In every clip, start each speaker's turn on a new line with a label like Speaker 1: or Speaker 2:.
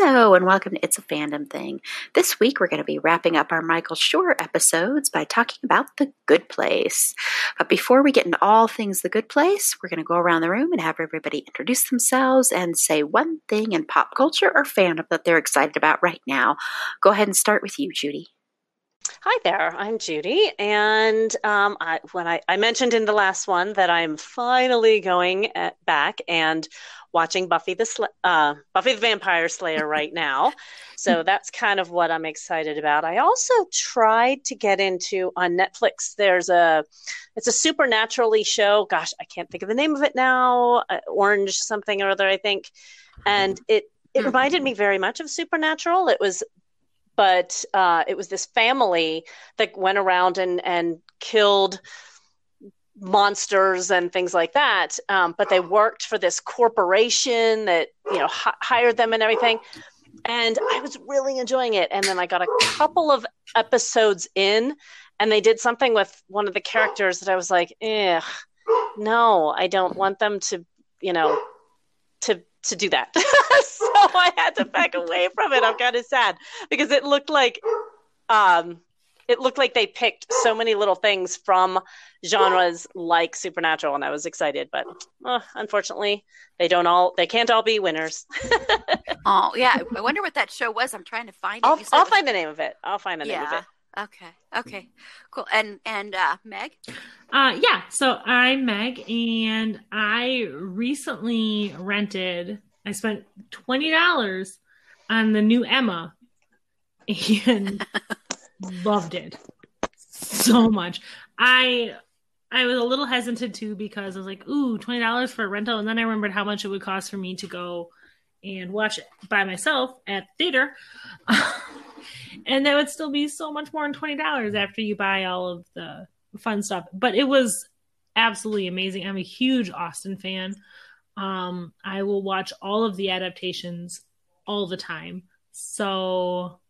Speaker 1: Hello, and welcome to It's a Fandom Thing. This week, we're going to be wrapping up our Michael Schur episodes by talking about The Good Place. But before we get into all things The Good Place, we're going to go around the room and have everybody introduce themselves and say one thing in pop culture or fandom that they're excited about right now. Go ahead and start with you, Judy.
Speaker 2: Hi there, I'm Judy, and um, I, when I, I, mentioned in the last one that I'm finally going at, back and watching Buffy the uh, Buffy the Vampire Slayer right now. So that's kind of what I'm excited about. I also tried to get into on Netflix. There's a it's a supernaturally show. Gosh, I can't think of the name of it now. Uh, Orange something or other, I think. And it it hmm. reminded me very much of Supernatural. It was but uh, it was this family that went around and and killed monsters and things like that. Um, but they worked for this corporation that you know h- hired them and everything. And I was really enjoying it. And then I got a couple of episodes in, and they did something with one of the characters that I was like, eh, no, I don't want them to, you know, to to do that. so I had to back away from it. I'm kind of sad because it looked like um it looked like they picked so many little things from genres like supernatural and i was excited but uh, unfortunately they don't all they can't all be winners.
Speaker 3: Oh yeah i wonder what that show was. I'm trying to find it.
Speaker 2: I'll, I'll find the name of it. I'll find the yeah. name of it.
Speaker 3: Okay okay cool. And and uh meg?
Speaker 4: Uh yeah so i'm meg and i recently rented i spent $20 on the new emma and loved it so much. I I was a little hesitant too because I was like, ooh, twenty dollars for a rental, and then I remembered how much it would cost for me to go and watch it by myself at theater. and that would still be so much more than twenty dollars after you buy all of the fun stuff. But it was absolutely amazing. I'm a huge Austen fan. Um, I will watch all of the adaptations all the time. So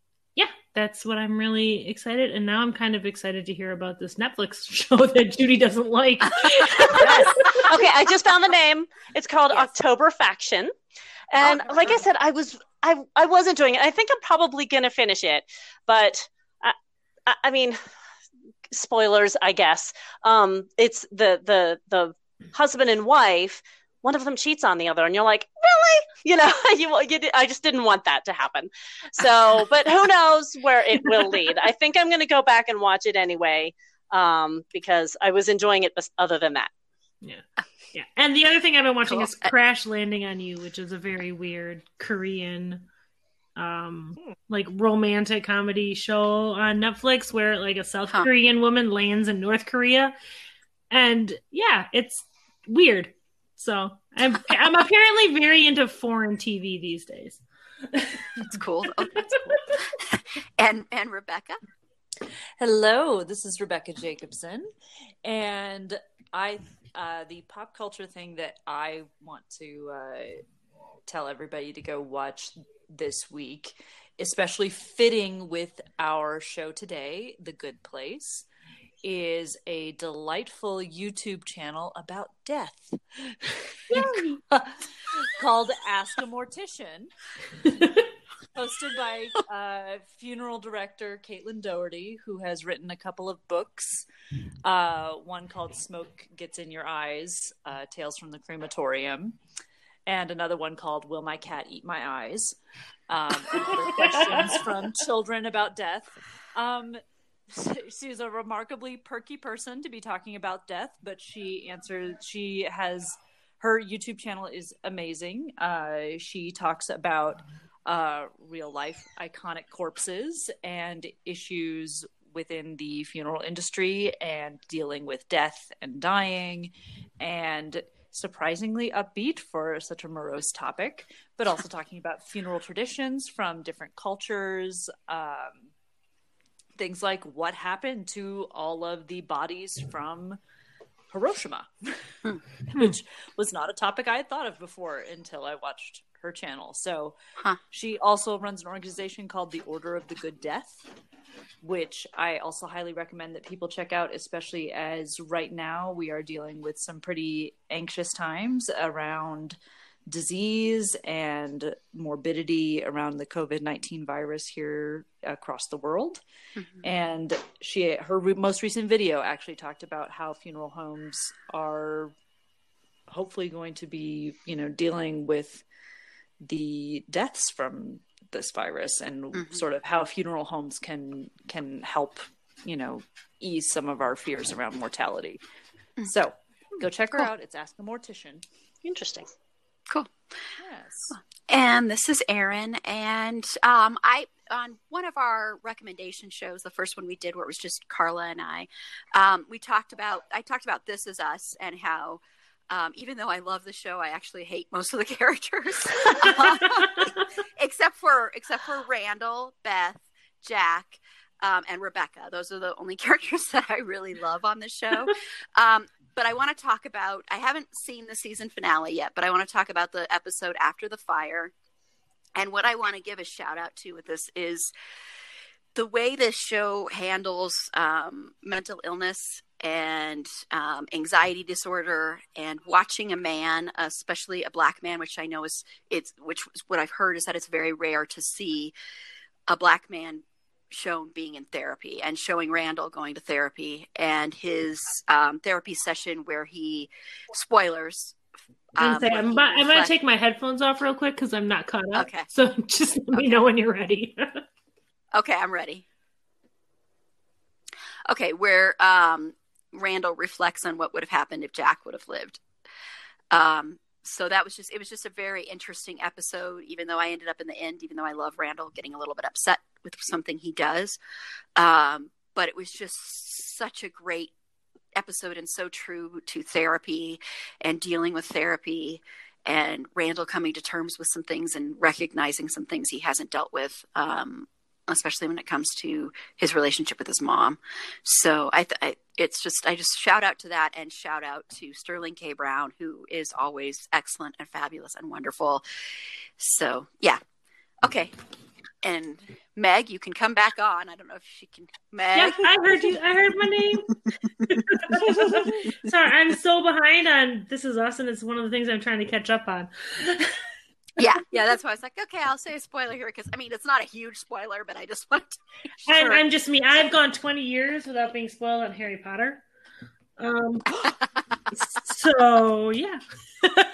Speaker 4: that's what I'm really excited. And now I'm kind of excited to hear about this Netflix show that Judy doesn't like.
Speaker 2: yes. Okay, I just found the name. It's called yes. October Faction. And oh, like I said, I was I I was enjoying it. I think I'm probably gonna finish it, but I, I, I mean, spoilers, I guess. Um, it's the the the husband and wife one of them cheats on the other and you're like really? You know you, you i just didn't want that to happen. So but who knows where it will lead. I think i'm going to go back and watch it anyway um, because i was enjoying it other than that.
Speaker 4: Yeah. Yeah. And the other thing i've been watching cool. is crash landing on you which is a very weird korean um like romantic comedy show on netflix where like a south huh. korean woman lands in north korea. And yeah it's weird so I'm I'm apparently very into foreign TV these days.
Speaker 3: That's cool. Oh, that's cool. and and Rebecca.
Speaker 5: Hello, this is Rebecca Jacobson, and I uh, the pop culture thing that I want to uh, tell everybody to go watch this week, especially fitting with our show today, The Good Place is a delightful YouTube channel about death called Ask a Mortician, hosted by uh, funeral director Caitlin Doughty, who has written a couple of books. Uh, one called Smoke Gets in Your Eyes uh, Tales from the Crematorium, and another one called Will My Cat Eat My Eyes? Um, questions from children about death. Um, she's a remarkably perky person to be talking about death, but she answers. She has her YouTube channel is amazing. Uh, she talks about uh, real life iconic corpses and issues within the funeral industry and dealing with death and dying and surprisingly upbeat for such a morose topic, but also talking about funeral traditions from different cultures. Um, things like what happened to all of the bodies from Hiroshima,
Speaker 3: Hmm.
Speaker 5: which was not a topic I had thought of before until I watched her channel. So
Speaker 3: Huh.
Speaker 5: she also runs an organization called the Order of the Good Death, which I also highly recommend that people check out, especially as right now we are dealing with some pretty anxious times around disease and morbidity around the COVID 19 virus here across the world.
Speaker 3: Mm-hmm.
Speaker 5: And she, her re- most recent video actually talked about how funeral homes are hopefully going to be, you know, dealing with the deaths from this virus and
Speaker 3: Mhm.
Speaker 5: sort of how funeral homes can can help, you know, ease some of our fears around mortality. So go check her.
Speaker 3: Cool.
Speaker 5: out. It's Ask a Mortician.
Speaker 2: Interesting.
Speaker 3: Cool.
Speaker 5: Yes.
Speaker 3: And this is Erin. And um, I on one of our recommendation shows, the first one we did, where it was just Carla and I, um, we talked about. I talked about This Is Us and how. Um, even though I love the show, I actually hate most of the characters, except for except for Randall, Beth, Jack, um, and Rebecca. Those are the only characters that I really love on the show. Um, but I want to talk about. I haven't seen the season finale yet, but I want to talk about the episode after the fire. And what I want to give a shout out to with this is the way this show handles um, mental illness and um, anxiety disorder and watching a man especially a black man which i know is it's which is what i've heard is that it's very rare to see a black man shown being in therapy and showing randall going to therapy and his um, therapy session where he spoilers
Speaker 4: I'm,
Speaker 3: um, where
Speaker 4: I'm, about- I'm gonna take my headphones off real quick because I'm not caught up.
Speaker 3: Okay.
Speaker 4: So just let me
Speaker 3: Okay.
Speaker 4: know when you're ready.
Speaker 3: Okay, I'm ready. Okay, where um, Randall reflects on what would have happened if Jack would have lived. Um, so that was just it was just a very interesting episode. Even though I ended up in the end, even though I love Randall, getting a little bit upset with something he does, um, but it was just such a great episode and so true to therapy and dealing with therapy and Randall coming to terms with some things and recognizing some things he hasn't dealt with um, especially when it comes to his relationship with his mom. So I, th- I, it's just, I just shout out to that and shout out to Sterling K. Brown, who is always excellent and fabulous and wonderful. So yeah, okay. And Meg, you can come back on. I don't know if she can. Meg,
Speaker 4: yeah, I heard you. I heard my name. Sorry, I'm so behind on This Is Us, and it's one of the things I'm trying to catch up on.
Speaker 3: yeah, yeah. That's why I was like, okay, I'll say a spoiler here because I mean it's not a huge spoiler, but I just want to. Make
Speaker 4: I'm. I'm just me. I've gone 20 years without being spoiled on Harry Potter. Um, so yeah.
Speaker 3: There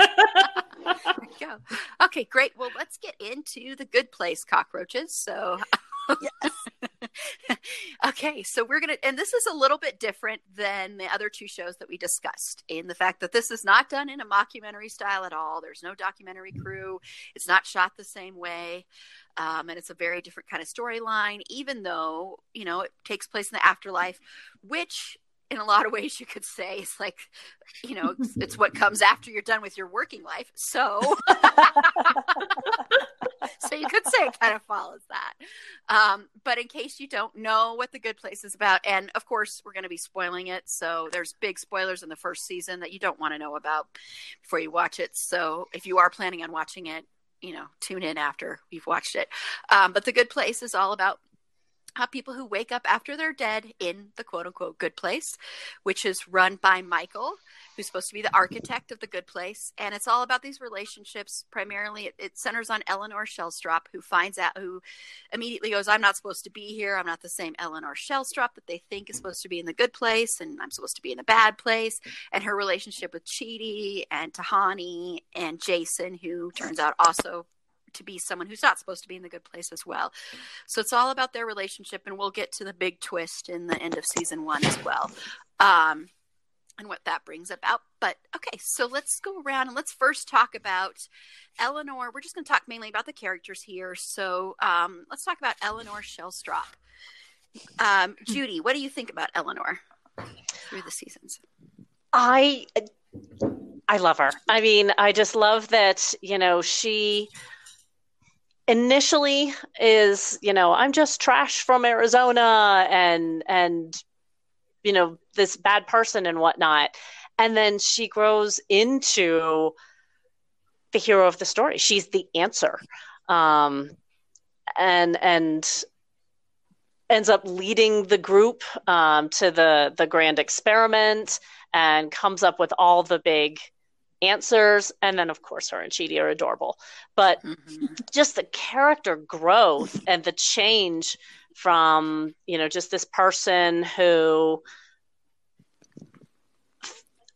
Speaker 3: go. Okay, great. Well, let's get into the good place cockroaches. So, okay, so we're going to, and this is a little bit different than the other two shows that we discussed in the fact that this is not done in a mockumentary style at all. There's no documentary crew, it's not shot the same way. Um, and it's a very different kind of storyline, even though, you know, it takes place in the afterlife, which in a lot of ways you could say it's like, you know, it's, it's what comes after you're done with your working life. So, so you could say it kind of follows that. Um, but in case you don't know what the good place is about, and of course we're going to be spoiling it, so there's big spoilers in the first season that you don't want to know about before you watch it. So if you are planning on watching it, you know, tune in after you've watched it. Um, but the good place is all about people who wake up after they're dead in the quote unquote good place, which is run by Michael, who's supposed to be the architect of the good place. And it's all about these relationships. Primarily, it, it centers on Eleanor Shellstrop, who finds out, who immediately goes, I'm not supposed to be here. I'm not the same Eleanor Shellstrop that they think is supposed to be in the good place, and I'm supposed to be in the bad place. And her relationship with Chidi and Tahani and Jason, who turns out also to be someone who's not supposed to be in the good place as well. So it's all about their relationship, and we'll get to the big twist in the end of season one as well. Um, and what that brings about. But okay, so let's go around and let's first talk about Eleanor. We're just going to talk mainly about the characters here. So um, let's talk about Eleanor Shellstrop. Um, Judy, what do you think about Eleanor through the seasons?
Speaker 2: I I love her. I mean, I just love that, you know, she initially is, you know, I'm just trash from Arizona and and you know, this bad person and whatnot. And then she grows into the hero of the story. She's the answer. Um and and ends up leading the group um, to the the grand experiment and comes up with all the big answers and then of course her and Chidi are adorable but mm-hmm. just the character growth and the change from you know just this person who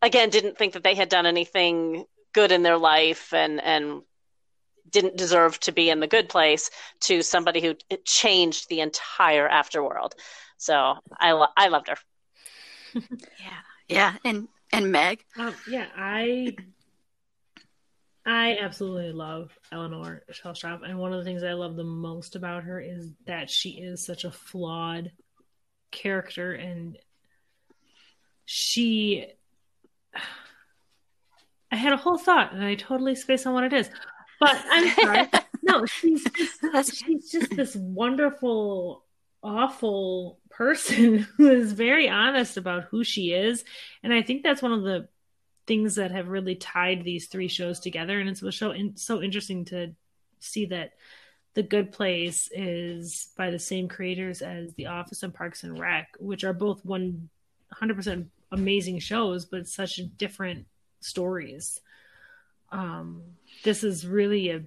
Speaker 2: again didn't think that they had done anything good in their life and and didn't deserve to be in the good place to somebody who changed the entire afterworld. So I lo- I loved her.
Speaker 3: yeah, yeah, and and Meg.
Speaker 4: Um, yeah, I I absolutely love Eleanor Shellstrop, and one of the things I love the most about her is that she is such a flawed character, and she. I had a whole thought, and I totally spaced on what it is. But I'm sorry. no, she's just, she's just this wonderful, awful person who is very honest about who she is. And I think that's one of the things that have really tied these three shows together. And it's so, so interesting to see that The Good Place is by the same creators as The Office and Parks and Rec, which are both 100% amazing shows, but such different stories. Um, this is really a,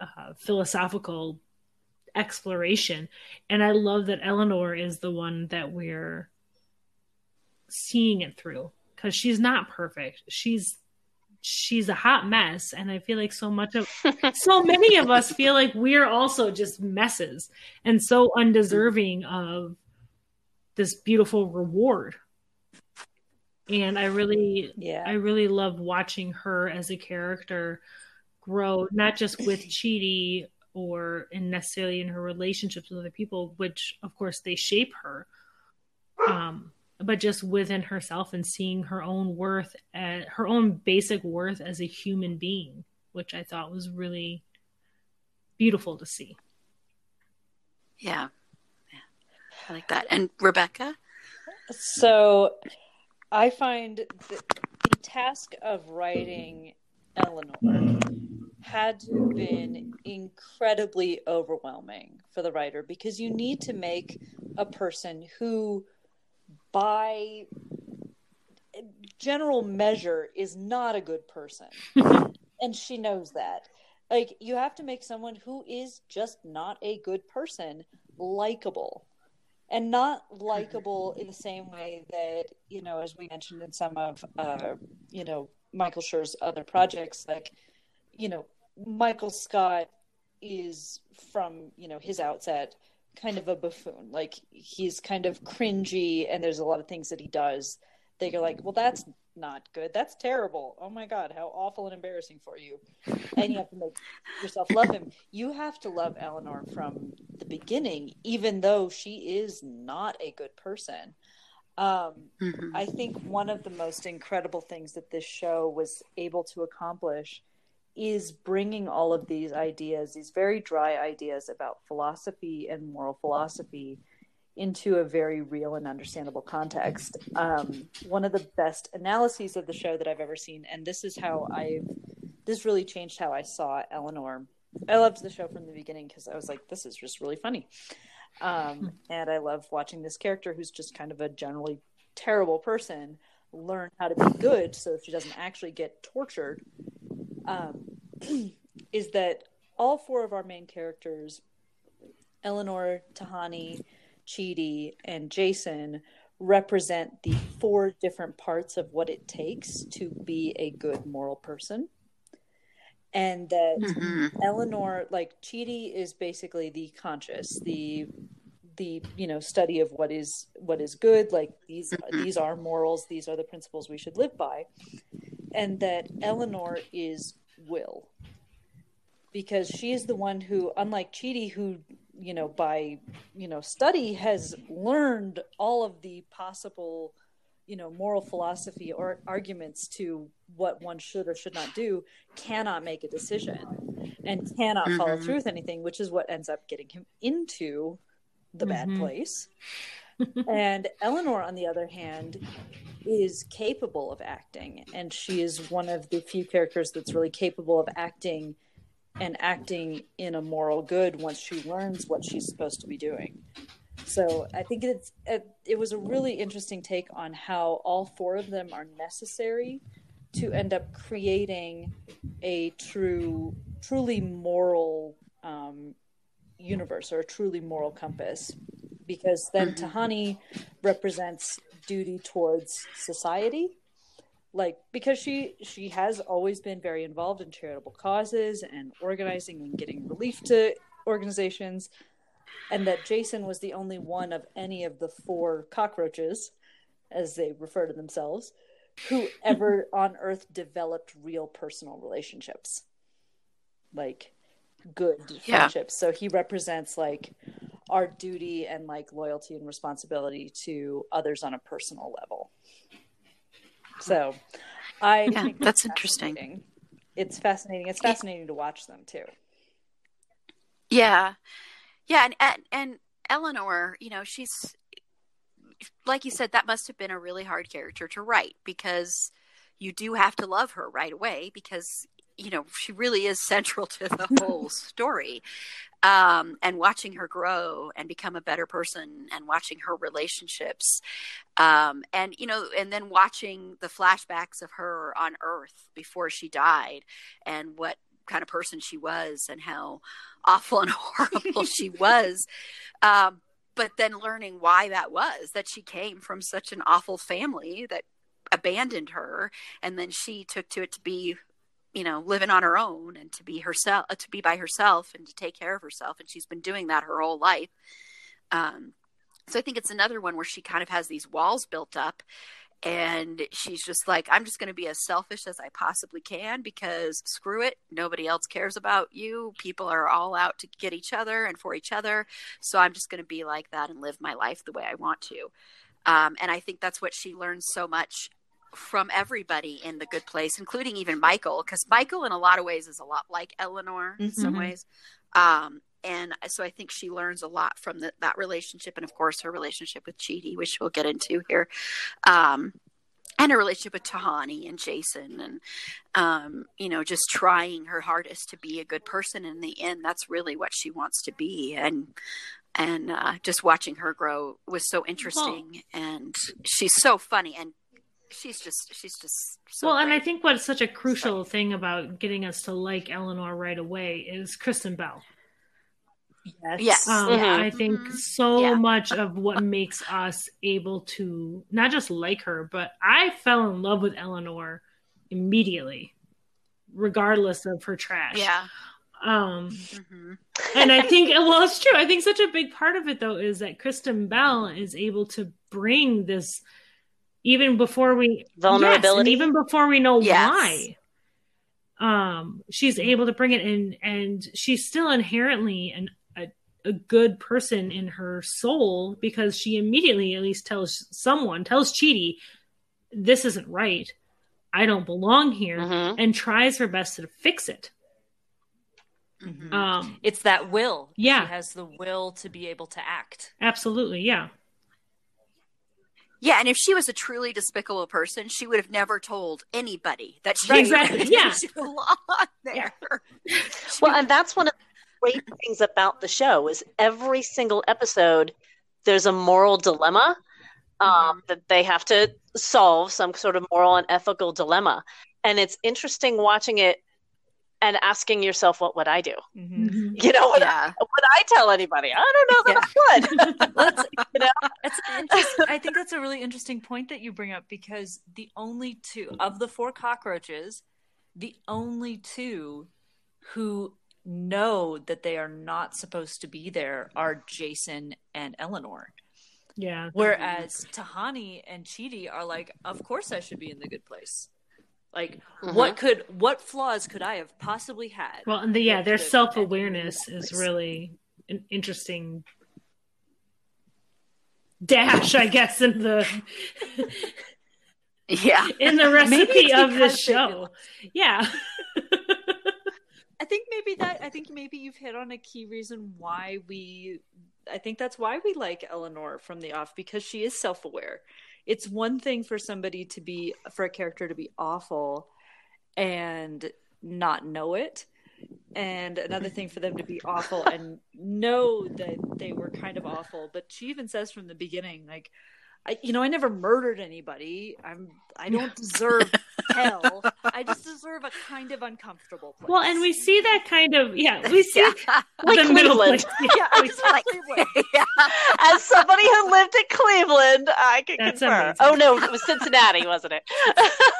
Speaker 4: a philosophical exploration. And I love that Eleanor is the one that we're seeing it through because she's not perfect. She's she's a hot mess and i feel like so much of so many of us feel like we're also just messes and so undeserving of this beautiful reward. And i really yeah. I really love watching her as a character grow not just with Chidi or in necessarily in her relationships with other people, which of course they shape her, um, but just within herself and seeing her own worth, at, her own basic worth as a human being, which I thought was really beautiful to see.
Speaker 3: Yeah, yeah, I like that. And Rebecca,
Speaker 5: so I find the, the task of writing Eleanor had to have been incredibly overwhelming for the writer because you need to make a person who, by general measure, is not a good person. and she knows that. Like, you have to make someone who is just not a good person likable. And not likable in the same way that, you know, as we mentioned in some of, uh, you know, Michael Schur's other projects, like, you know, Michael Scott is from you know his outset kind of a buffoon. Like he's kind of cringy, and there's a lot of things that he does that you're like, well, that's not good. That's terrible. Oh my god, how awful and embarrassing for you. And you have to make yourself love him. You have to love Eleanor from the beginning, even though she is not a good person. Um, mm-hmm. I think one of the most incredible things that this show was able to accomplish is bringing all of these ideas, these very dry ideas about philosophy and moral philosophy, into a very real and understandable context. Um, one of the best analyses of the show that I've ever seen, and this is how I've, this really changed how I saw Eleanor. I loved the show from the beginning because I was like, this is just really funny. Um, and I love watching this character who's just kind of a generally terrible person learn how to be good so she doesn't actually get tortured um, is that all four of our main characters, Eleanor, Tahani, Chidi, and Jason, represent the four different parts of what it takes to be a good moral person. and that
Speaker 1: Mhm.
Speaker 5: Eleanor, like Chidi, is basically the conscious, the the you know study of what is what is good. Like these
Speaker 1: Mhm.
Speaker 5: these are morals. These are the principles we should live by, and that Eleanor is will, because she is the one who, unlike Chidi, who you know by you know study has learned all of the possible you know moral philosophy or arguments to what one should or should not do cannot make a decision and cannot follow
Speaker 1: Mhm.
Speaker 5: through with anything which is what ends up getting him into the bad
Speaker 4: Mhm.
Speaker 5: place and eleanor on the other hand is capable of acting and she is one of the few characters that's really capable of acting and acting in a moral good once she learns what she's supposed to be doing so I think it's it, was a really interesting take on how all four of them are necessary to end up creating a true, truly moral um, universe or a truly moral compass. Because then
Speaker 1: Mhm.
Speaker 5: Tahani represents duty towards society, like because she she has always been very involved in charitable causes and organizing and getting relief to organizations and that Jason was the only one of any of the four cockroaches, as they refer to themselves, who ever on Earth developed real personal relationships, like good
Speaker 1: Yeah.
Speaker 5: friendships. So he represents like our duty and like loyalty and responsibility to others on a personal level. So I
Speaker 1: Yeah,
Speaker 5: think
Speaker 1: that's interesting.
Speaker 5: It's fascinating. It's fascinating to watch them too.
Speaker 3: Yeah, yeah, and, and and Eleanor, you know, she's like you said, that must have been a really hard character to write because you do have to love her right away because you know she really is central to the whole story. Um, and watching her grow and become a better person, and watching her relationships, um, and you know, and then watching the flashbacks of her on Earth before she died, and what kind of person she was, and how awful and horrible she was. Um, but then learning why that was that she came from such an awful family that abandoned her, and then she took to it to be, you know, living on her own and to be herself, to be by herself and to take care of herself, and she's been doing that her whole life. Um, so I think it's another one where she kind of has these walls built up and she's just like i'm just going to be as selfish as i possibly can because screw it nobody else cares about you. People are all out to get each other and for each other. So i'm just going to be like that and live my life the way i want to. Um, and i think that's what she learns so much from everybody in the good place including even michael because michael in a lot of ways is a lot like eleanor in some
Speaker 5: Mhm.
Speaker 3: ways um, and so I think she learns a lot from the, that relationship, and of course her relationship with Chidi, which we'll get into here, um, and her relationship with Tahani and Jason, and um, you know, just trying her hardest to be a good person. In the end, that's really what she wants to be, and and uh, just watching her grow was so interesting, and she's so funny, and she's just she's just so
Speaker 4: well, and I think what's such a crucial thing about getting us to like Eleanor right away is Kristen Bell.
Speaker 5: Yes.
Speaker 3: Yes.
Speaker 4: Um,
Speaker 2: Mhm.
Speaker 4: I think
Speaker 3: Mhm.
Speaker 4: so
Speaker 3: Yeah.
Speaker 4: much of what makes us able to not just like her, but I fell in love with Eleanor immediately, regardless of her trash.
Speaker 3: yeah.
Speaker 4: Um,
Speaker 3: hmm
Speaker 4: and I think, well, it's true. I think such a big part of it, though, is that Kristen Bell is able to bring this even before we
Speaker 2: Vulnerability.
Speaker 4: yes, even before we know
Speaker 3: Yes.
Speaker 4: why. Um, she's able to bring it in, and she's still inherently an a, a good person in her soul because she immediately at least tells someone, tells Chidi, this isn't right. I don't belong here,
Speaker 2: Mhm.
Speaker 4: and tries her best to fix it.
Speaker 3: hmm
Speaker 4: Um,
Speaker 5: It's that will.
Speaker 4: Yeah.
Speaker 5: She has the will to be able to act.
Speaker 4: absolutely, yeah.
Speaker 3: Yeah, and if she was a truly despicable person, she would have never told anybody that she
Speaker 4: Right, exactly, yeah.
Speaker 3: she belonged there.
Speaker 2: Well, and that's one of the great things about the show is every single episode there's a moral dilemma um, that they have to solve some sort of moral and ethical dilemma, and it's interesting watching it and asking yourself, "What would I do?"
Speaker 5: Mm-hmm.
Speaker 2: You know, would, I,
Speaker 3: yeah,
Speaker 2: would I tell anybody? I don't know that I would.
Speaker 5: Let's,
Speaker 2: you know,
Speaker 5: It's I think that's a really interesting point that you bring up because the only two of the four cockroaches, the only two who know that they are not supposed to be there are Jason and Eleanor.
Speaker 4: Yeah.
Speaker 5: Whereas Tahani and Chidi are like, of course I should be in the good place. Like, what mm-hmm. could, what flaws could I have possibly had?
Speaker 4: Well, and the, yeah, their self awareness
Speaker 5: ended in that
Speaker 4: is
Speaker 5: place?
Speaker 4: really an interesting dash, I guess, in the
Speaker 1: Yeah.
Speaker 4: in the recipe of the
Speaker 5: because they
Speaker 4: show. Yeah.
Speaker 5: I think maybe that I think maybe you've hit on a key reason why we I think that's why we like Eleanor from the off because she is self-aware. It's one thing for somebody to be for a character to be awful and not know it and another thing for them to be awful and know that they were kind of awful but she even says from the beginning like I, you know, I never murdered anybody. I'm, I don't deserve hell. I just deserve a kind of uncomfortable place.
Speaker 4: Well, and we see that kind of yeah, we see
Speaker 1: Yeah.
Speaker 2: Like
Speaker 4: the middle
Speaker 2: Cleveland.
Speaker 4: place.
Speaker 5: yeah, I just
Speaker 1: Like-
Speaker 5: like Cleveland.
Speaker 1: yeah.
Speaker 2: As somebody who lived in Cleveland, I can
Speaker 4: That's
Speaker 2: confirm.
Speaker 4: amazing.
Speaker 2: Oh no, it was Cincinnati, wasn't it?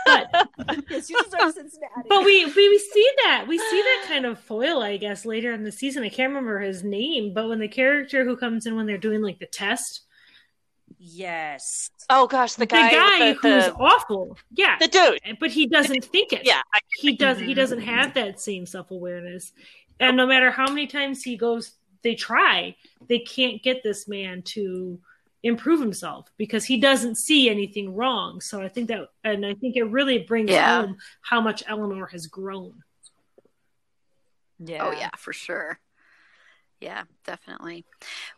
Speaker 4: But
Speaker 5: Yes, you deserve Cincinnati.
Speaker 4: but we, we we see that we see that kind of foil, I guess, later in the season. I can't remember his name, but when the character who comes in when they're doing like the test,
Speaker 5: yes,
Speaker 2: oh gosh, the guy,
Speaker 4: guy
Speaker 2: with the,
Speaker 4: who's
Speaker 2: the,
Speaker 4: awful, yeah,
Speaker 2: the dude.
Speaker 4: but he doesn't think it.
Speaker 2: Yeah, I-
Speaker 4: he does. He doesn't have that same self awareness, and no matter how many times he goes, they try, they can't get this man to improve himself because he doesn't see anything wrong. So I think that, and I think it really brings
Speaker 1: Yeah.
Speaker 4: home how much Eleanor has grown.
Speaker 5: yeah,
Speaker 1: Oh yeah, for sure. Yeah, definitely.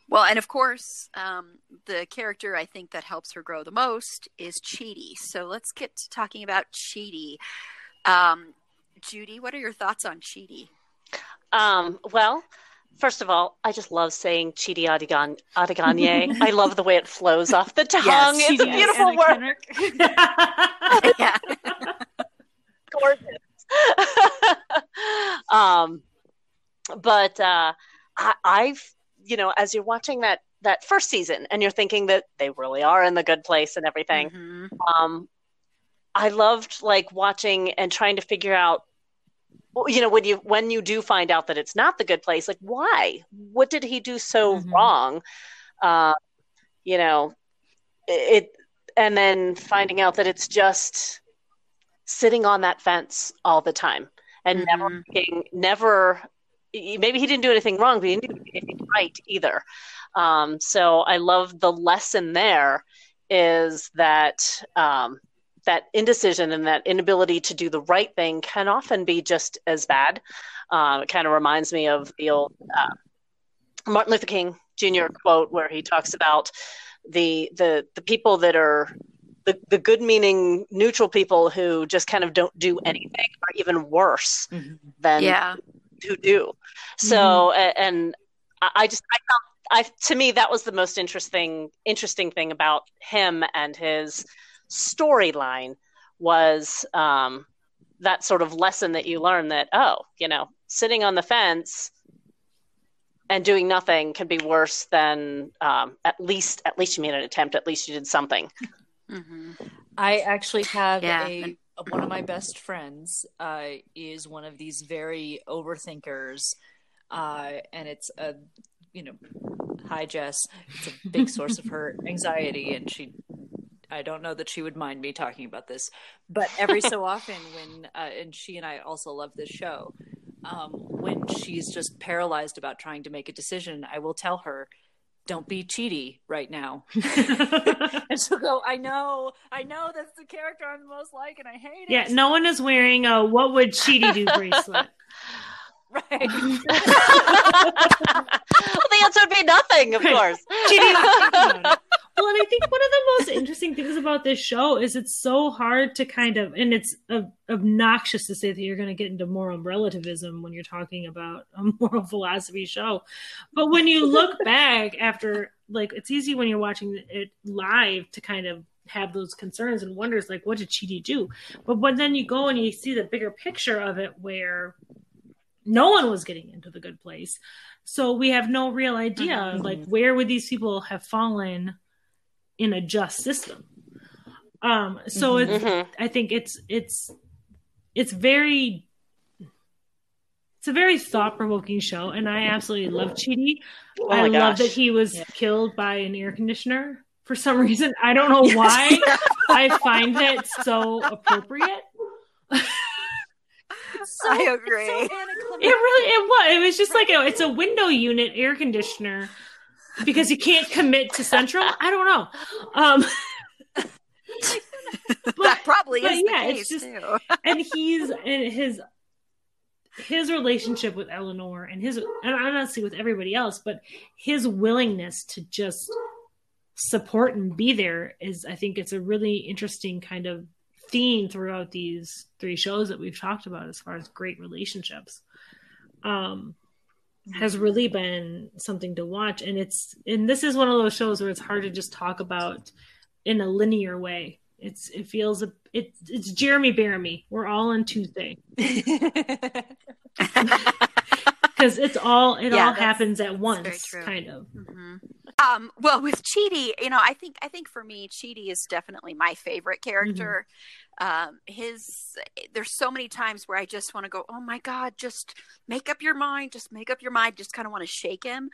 Speaker 1: Well, and of course, um, the character I think that helps her grow the most is Chidi. So let's get to talking about Chidi. Um, Judy, what are your thoughts on Chidi?
Speaker 2: Um, well, first of all, I just love saying Chidi Adigan- Adiganye. I love the way it flows off the tongue.
Speaker 1: Yes,
Speaker 2: it's a beautiful
Speaker 5: Anna
Speaker 2: word.
Speaker 1: Yeah,
Speaker 2: gorgeous. um, but uh, I, I've, you know, as you're watching that that first season, and you're thinking that they really are in the good place and everything.
Speaker 1: Mhm.
Speaker 2: Um, I loved like watching and trying to figure out, you know, when you when you do find out that it's not the good place, like why? What did he do so
Speaker 4: Mhm.
Speaker 2: wrong? Uh, you know, it, and then finding out that it's just sitting on that fence all the time and never
Speaker 1: Mhm.
Speaker 2: being, never maybe he didn't do anything wrong, but he didn't do anything right either. Um, so I love the lesson there is that um, that indecision and that inability to do the right thing can often be just as bad. Um, it kind of reminds me of the old uh, Martin Luther King Jr. quote where he talks about the the the people that are the, the good meaning neutral people who just kind of don't do anything are even worse
Speaker 5: Mhm.
Speaker 2: than
Speaker 1: yeah,
Speaker 2: who do. So, a- and I I just, I found, I to me that was the most interesting, interesting thing about him and his storyline was um, that sort of lesson that you learn that oh, you know, sitting on the fence and doing nothing can be worse than um, at least at least you made an attempt. At least you did something.
Speaker 1: hmm
Speaker 5: I actually have
Speaker 1: Yeah,
Speaker 5: a
Speaker 1: and-
Speaker 5: one of my best friends uh, is one of these very overthinkers, uh, and it's a you know, hi Jess. It's a big source of her anxiety, and she. I don't know that she would mind me talking about this, but every so often, when uh, and she and I also love this show, um, when she's just paralyzed about trying to make a decision, I will tell her, "Don't be Chidi right now." and she'll go, I know, I know that's the character I'm the most like, and I hate it.
Speaker 4: yeah, no one is wearing a "What would Chidi do" bracelet.
Speaker 5: Right.
Speaker 2: well, the answer would be nothing, of course.
Speaker 4: Chidi doesn't think about it. Well, and I think one of the most interesting things about this show is it's so hard to kind of, and it's ob- obnoxious to say that you're going to get into moral relativism when you're talking about a moral philosophy show. But when you look back after, like, it's easy when you're watching it live to kind of have those concerns and wonders, like, what did Chidi do? But when then you go and you see the bigger picture of it where no one was getting into the good place. So we have no real idea of like mm-hmm. where would these people have fallen in a just system. Um so it's
Speaker 2: Mhm.
Speaker 4: I think it's it's it's very it's a very thought provoking show, and I absolutely love Chidi.
Speaker 2: Oh
Speaker 4: I
Speaker 2: my
Speaker 4: love that he was
Speaker 5: Yeah.
Speaker 4: killed by an air conditioner for some reason. I don't know why. I find that so appropriate.
Speaker 5: So-
Speaker 3: I
Speaker 5: it's so
Speaker 3: agree.
Speaker 4: It really it was. It was just like a, it's a window unit air conditioner because you can't commit to central. I don't know. Um,
Speaker 3: that probably
Speaker 4: but
Speaker 3: is
Speaker 4: yeah,
Speaker 3: the
Speaker 4: it's just-
Speaker 3: too.
Speaker 4: and he's and his his relationship with Eleanor and his and honestly with everybody else, but his willingness to just support and be there is I think it's a really interesting kind of theme throughout these three shows that we've talked about as far as great relationships. Um has really been something to watch and it's and this is one of those shows where it's hard to just talk about in a linear way. It's it feels a it it's Jeremy Bearimy. We're all on Tuesday because it's all it
Speaker 3: Yeah,
Speaker 4: all happens at
Speaker 3: very
Speaker 4: once,
Speaker 3: true.
Speaker 4: kind of.
Speaker 3: Mhm. Um, well, with Chidi, you know, I think I think for me, Chidi is definitely my favorite character. Um, his there's so many times where I just want to go, oh my god, just make up your mind, just make up your mind, just kind of want to shake him.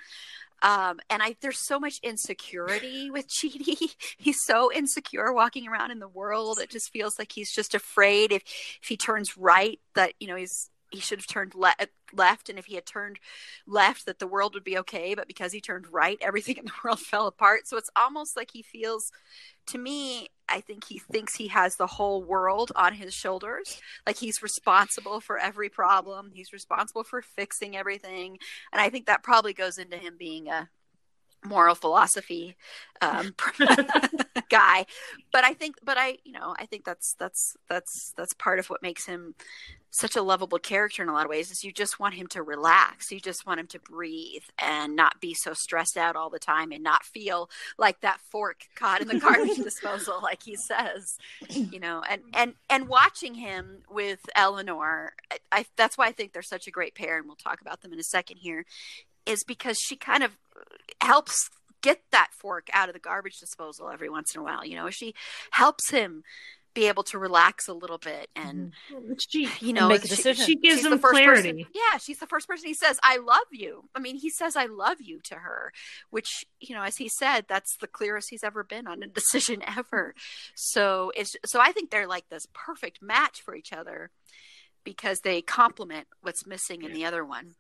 Speaker 3: Um, and I there's so much insecurity with Chidi. He's so insecure walking around in the world. It just feels like he's just afraid if if he turns right that you know he's he should have turned le- left, and if he had turned left, that the world would be okay. But because he turned right, everything in the world fell apart. So it's almost like he feels. To me, I think he thinks he has the whole world on his shoulders. Like he's responsible for every problem. He's responsible for fixing everything. And I think that probably goes into him being a moral philosophy um, guy. But I think, but I, you know, I think that's that's that's that's part of what makes him such a lovable character in a lot of ways. Is you just want him to relax. You just want him to breathe and not be so stressed out all the time and not feel like that fork caught in the garbage disposal, like he says. You know, and and and watching him with Eleanor, I, I that's why I think they're such a great pair, and we'll talk about them in a second here. Is because she kind of helps get that fork out of the garbage disposal every once in a while. You know, she helps him be able to relax a little bit and mm-hmm.
Speaker 4: She,
Speaker 3: you know
Speaker 5: make a
Speaker 3: she-
Speaker 5: decision.
Speaker 4: she gives
Speaker 3: she's
Speaker 4: him
Speaker 3: the first
Speaker 4: clarity.
Speaker 3: person- yeah she's the first person he says i love you i mean he says i love you to her which you know as he said that's the clearest he's ever been on a decision ever so it's so i think they're like this perfect match for each other because they complement what's missing in the other one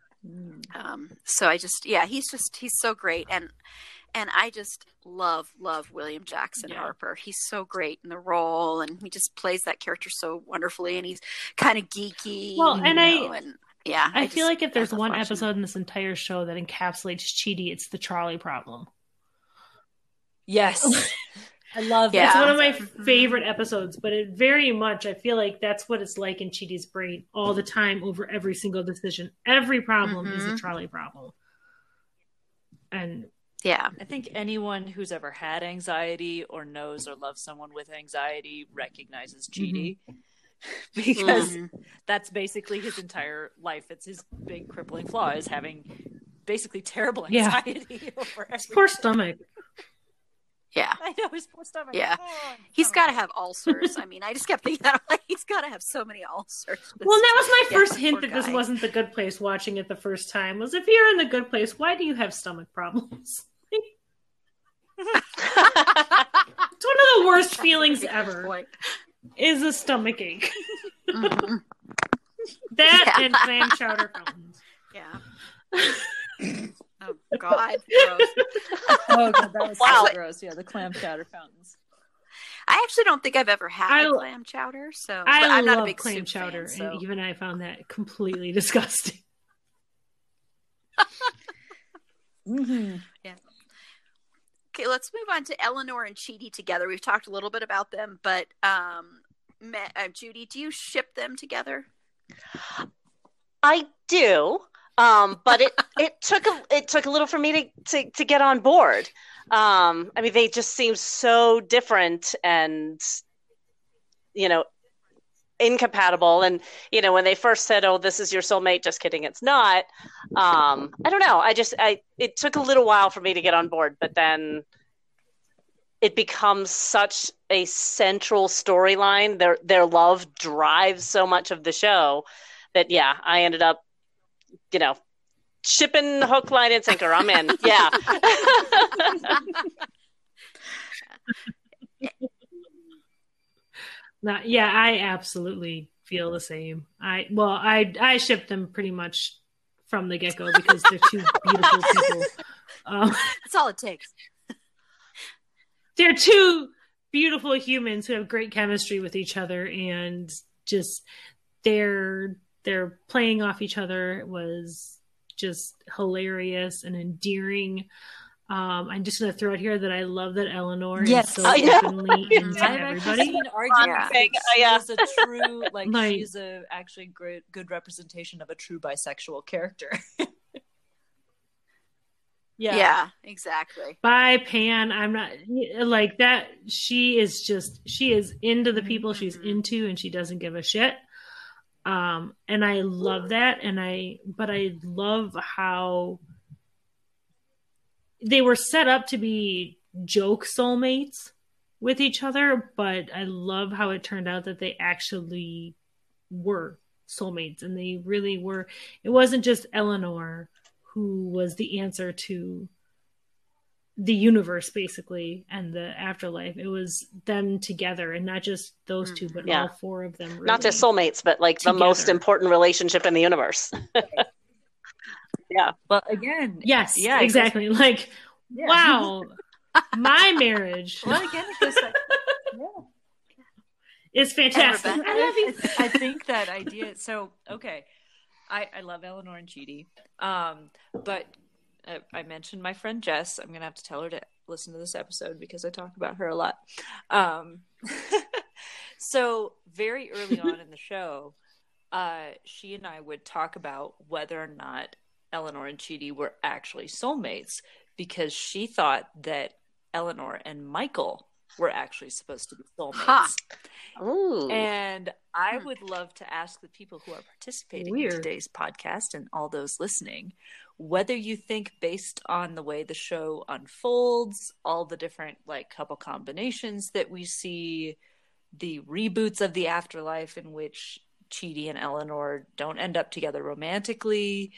Speaker 3: um, so I just, yeah, he's just, he's so great. And, and I just love, love William Jackson
Speaker 5: Yeah.
Speaker 3: Harper. He's so great in the role and he just plays that character so wonderfully. And he's kind of geeky.
Speaker 4: Well, and I-
Speaker 3: know, and yeah,
Speaker 4: I,
Speaker 3: just-
Speaker 4: feel like if there's one
Speaker 3: watching
Speaker 4: episode in this entire show that encapsulates Chidi, it's the Trolley problem.
Speaker 5: Yes. I love
Speaker 3: Yeah.
Speaker 4: It's one of my favorite episodes, but it very much I feel like that's what it's like in Chidi's brain all the time over every single decision. Every problem is a
Speaker 3: Mhm.
Speaker 4: Trolley problem. And
Speaker 3: Yeah.
Speaker 5: I think anyone who's ever had anxiety or knows or loves someone with anxiety recognizes Chidi because
Speaker 3: Mhm.
Speaker 5: that's basically his entire life. It's his big crippling flaw is having basically terrible
Speaker 4: Yeah.
Speaker 5: anxiety over
Speaker 4: his
Speaker 5: everything.
Speaker 4: poor stomach.
Speaker 3: Yeah.
Speaker 5: I know his poor stomach.
Speaker 3: Yeah.
Speaker 5: Oh,
Speaker 3: He's
Speaker 5: oh.
Speaker 3: got to have ulcers. I mean, I just kept thinking that like, he's got to have so many ulcers.
Speaker 4: Well, that was my
Speaker 3: Yeah,
Speaker 4: first hint that this wasn't the good place watching it the first time was if you're in the good place, why do you have stomach problems? It's one of the worst feelings ever
Speaker 3: Point.
Speaker 4: is a stomach ache.
Speaker 3: Mhm.
Speaker 4: That
Speaker 3: Yeah.
Speaker 4: and clam chowder fountains.
Speaker 3: Yeah. Oh God. Gross.
Speaker 5: Oh god, that was
Speaker 2: Wow.
Speaker 5: so gross. Yeah, the clam chowder fountains.
Speaker 3: I actually don't think I've ever had
Speaker 4: I-
Speaker 3: clam chowder, so but
Speaker 4: I
Speaker 3: I'm not a
Speaker 4: love
Speaker 3: big
Speaker 4: clam
Speaker 3: soup
Speaker 4: chowder,
Speaker 3: fan, so.
Speaker 4: and even I found that completely disgusting.
Speaker 5: Mm-hmm.
Speaker 3: Okay, let's move on to Eleanor and Chidi together. We've talked a little bit about them, but um, Ma- uh, Judy, do you ship them together?
Speaker 2: I do, um, but it it took a it took a little for me to to, to get on board. Um, I mean, they just seem so different and you know incompatible. And you know, when they first said, "Oh, this is your soulmate," just kidding, it's not. Um, I don't know. I just I it took a little while for me to get on board, but then it becomes such a central storyline. Their their love drives so much of the show that yeah, I ended up you know, shipping hook, line, and sinker. I'm in. Yeah.
Speaker 4: Not, yeah, I absolutely feel the same. I well, I I ship them pretty much from the get go because they're two beautiful people. Um,
Speaker 3: That's all it takes.
Speaker 4: they're two beautiful humans who have great chemistry with each other, and just their their playing off each other was just hilarious and endearing. Um, I'm just going to throw it here that I love that Eleanor
Speaker 5: Yes.
Speaker 4: is so
Speaker 2: I know.
Speaker 4: openly into
Speaker 5: I've actually
Speaker 4: everybody.
Speaker 5: seen arguments
Speaker 2: Yeah.
Speaker 5: she
Speaker 2: Yeah.
Speaker 5: is a true, like,
Speaker 4: Like-
Speaker 5: she's a actually great, good representation of a true bisexual character. yeah.
Speaker 3: Yeah, exactly.
Speaker 4: by Pan, I'm not like that. She is just she is into the people she's
Speaker 3: Mhm.
Speaker 4: into, and she doesn't give a shit. Um, and I love that, and I but I love how they were set up to be joke soulmates with each other, but I love how it turned out that they actually were soulmates, and they really were. It wasn't just Eleanor who was the answer to the universe basically and the afterlife it was them together and not just those two but
Speaker 2: Yeah.
Speaker 4: all four of them
Speaker 2: Not just soulmates, but like the most important relationship in the universe.
Speaker 5: But again,
Speaker 4: yes
Speaker 5: Yeah, it
Speaker 4: exactly like
Speaker 5: Yeah.
Speaker 4: wow my marriage
Speaker 5: Well, again, it goes back. Yeah.
Speaker 4: is fantastic
Speaker 3: Rebecca?
Speaker 4: i love you
Speaker 5: I think that idea. So okay, I I love Eleanor and Chidi, um, but uh, I mentioned my friend Jess. I'm gonna have to tell her to listen to this episode because I talk about her a lot. Um, so very early on in the show, uh, she and I would talk about whether or not Eleanor and Chidi were actually soulmates because she thought that Eleanor and Michael were actually supposed to be soulmates.
Speaker 2: Ooh.
Speaker 5: And I
Speaker 3: Hmm.
Speaker 5: would love to ask the people who are participating
Speaker 4: Weird.
Speaker 5: in today's podcast and all those listening whether you think, based on the way the show unfolds, all the different like couple combinations that we see, the reboots of the afterlife in which Chidi and Eleanor don't end up together romantically,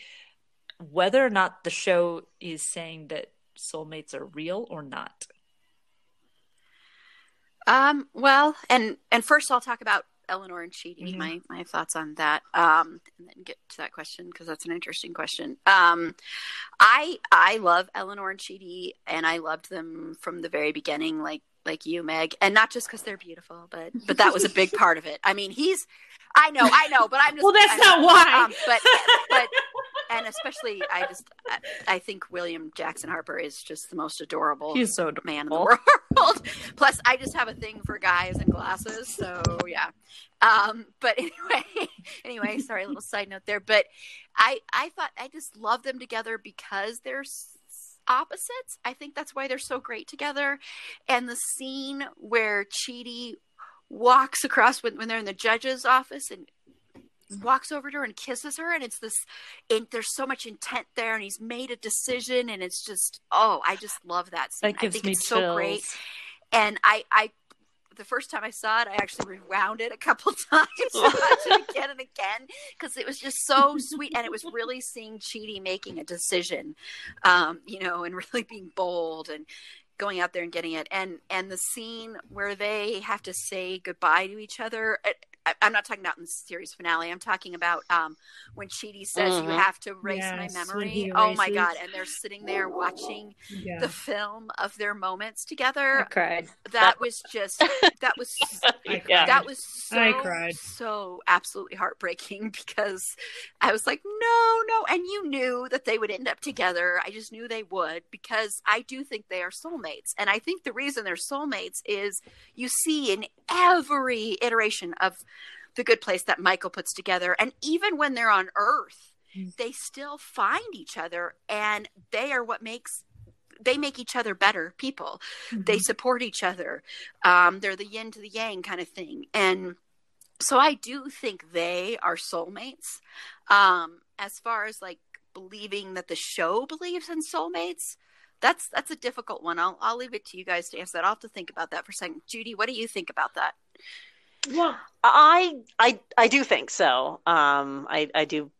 Speaker 5: whether or not the show is saying that soulmates are real or not.
Speaker 3: Um, well, and and first I'll talk about Eleanor and Chidi,
Speaker 5: Mhm.
Speaker 3: my my thoughts on that, um, and then get to that question because that's an interesting question. Um, I I love Eleanor and Chidi, and I loved them from the very beginning, like like you, Meg, and not just because they're beautiful, but but that was a big part of it. I mean, he's, I know, I know, but I'm just
Speaker 4: well that's
Speaker 3: I'm-
Speaker 4: not why
Speaker 3: um, but but and especially I just I, think William Jackson Harper is just the most adorable
Speaker 5: He's so
Speaker 3: man in the world. Plus, I just have a thing for guys in glasses, so yeah. Um, but anyway, anyway, sorry, a little side note there. But I, I thought I just love them together because they're opposites. I think that's why they're so great together. And the scene where Chidi walks across when, when they're in the judge's office and walks over to her and kisses her and it's this and there's so much intent there and he's made a decision and it's just oh i just love that scene.
Speaker 5: That gives
Speaker 3: i think
Speaker 5: me
Speaker 3: it's so great. and I, I, the first time I saw it, I actually rewound it a couple times, to watch it again and again, because it was just so sweet, and it was really seeing Chidi making a decision, um, you know, and really being bold and going out there and getting it, and and the scene where they have to say goodbye to each other. I, I- I'm not talking about in the series finale. I'm talking about um, when Chidi says, "You
Speaker 2: Mhm.
Speaker 3: have to erase
Speaker 4: Yes,
Speaker 3: my memory." Oh my god! And they're sitting there watching
Speaker 4: yeah.
Speaker 3: the film of their moments
Speaker 2: I
Speaker 3: together
Speaker 2: cried.
Speaker 3: that was just that was
Speaker 2: yeah.
Speaker 3: that was so
Speaker 4: I cried.
Speaker 3: so absolutely heartbreaking because I was like no no and you knew that they would end up together I just knew they would because I do think they are soulmates and I think the reason they're soulmates is you see in every iteration of the good place that Michael puts together. And even when they're on earth
Speaker 4: Mm.
Speaker 3: they still find each other and they are what makes they make each other better people. They support each other. Um, they're the yin to the yang kind of thing. And so i do think they are soulmates. Um, as far as like believing that the show believes in soulmates that's that's a difficult one. I'll, I'll leave it to you guys to answer that. I'll have to think about that for a second. Judy what do you think about that
Speaker 4: well
Speaker 2: I I I do think so. Um, I I do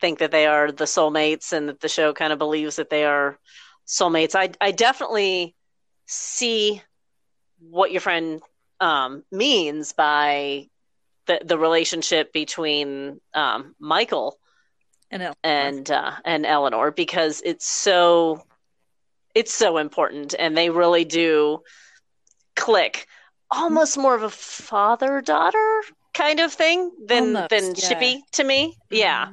Speaker 2: think that they are the soulmates and that the show kind of believes that they are soulmates. I I definitely see what your friend um, means by the the relationship between um, Michael
Speaker 5: And Eleanor.
Speaker 2: and uh, and Eleanor because it's so it's so important and they really do click almost more of a father daughter kind of thing than
Speaker 5: Almost,
Speaker 2: than
Speaker 5: yeah.
Speaker 2: Chidi to me. Yeah.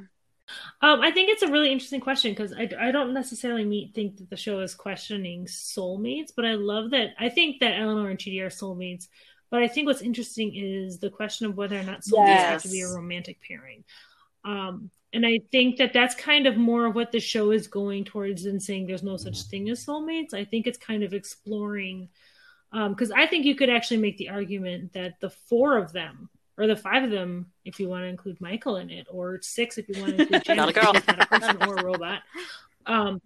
Speaker 4: Um, I think it's a really interesting question because I, I don't necessarily meet, think that the show is questioning soulmates, but I love that. I think that Eleanor and Chidi are soulmates, but I think what's interesting is the question of whether or not soulmates have to be a romantic pairing. Um, and I think that that's kind of more of what the show is going towards than saying there's no such thing as soulmates. I think it's kind of exploring, because I think you could actually make the argument that the four of them or the five of them, if you want to include Michael in it, or six if you want to include Janet,
Speaker 2: Not a girl.
Speaker 4: not a person or a robot. Um,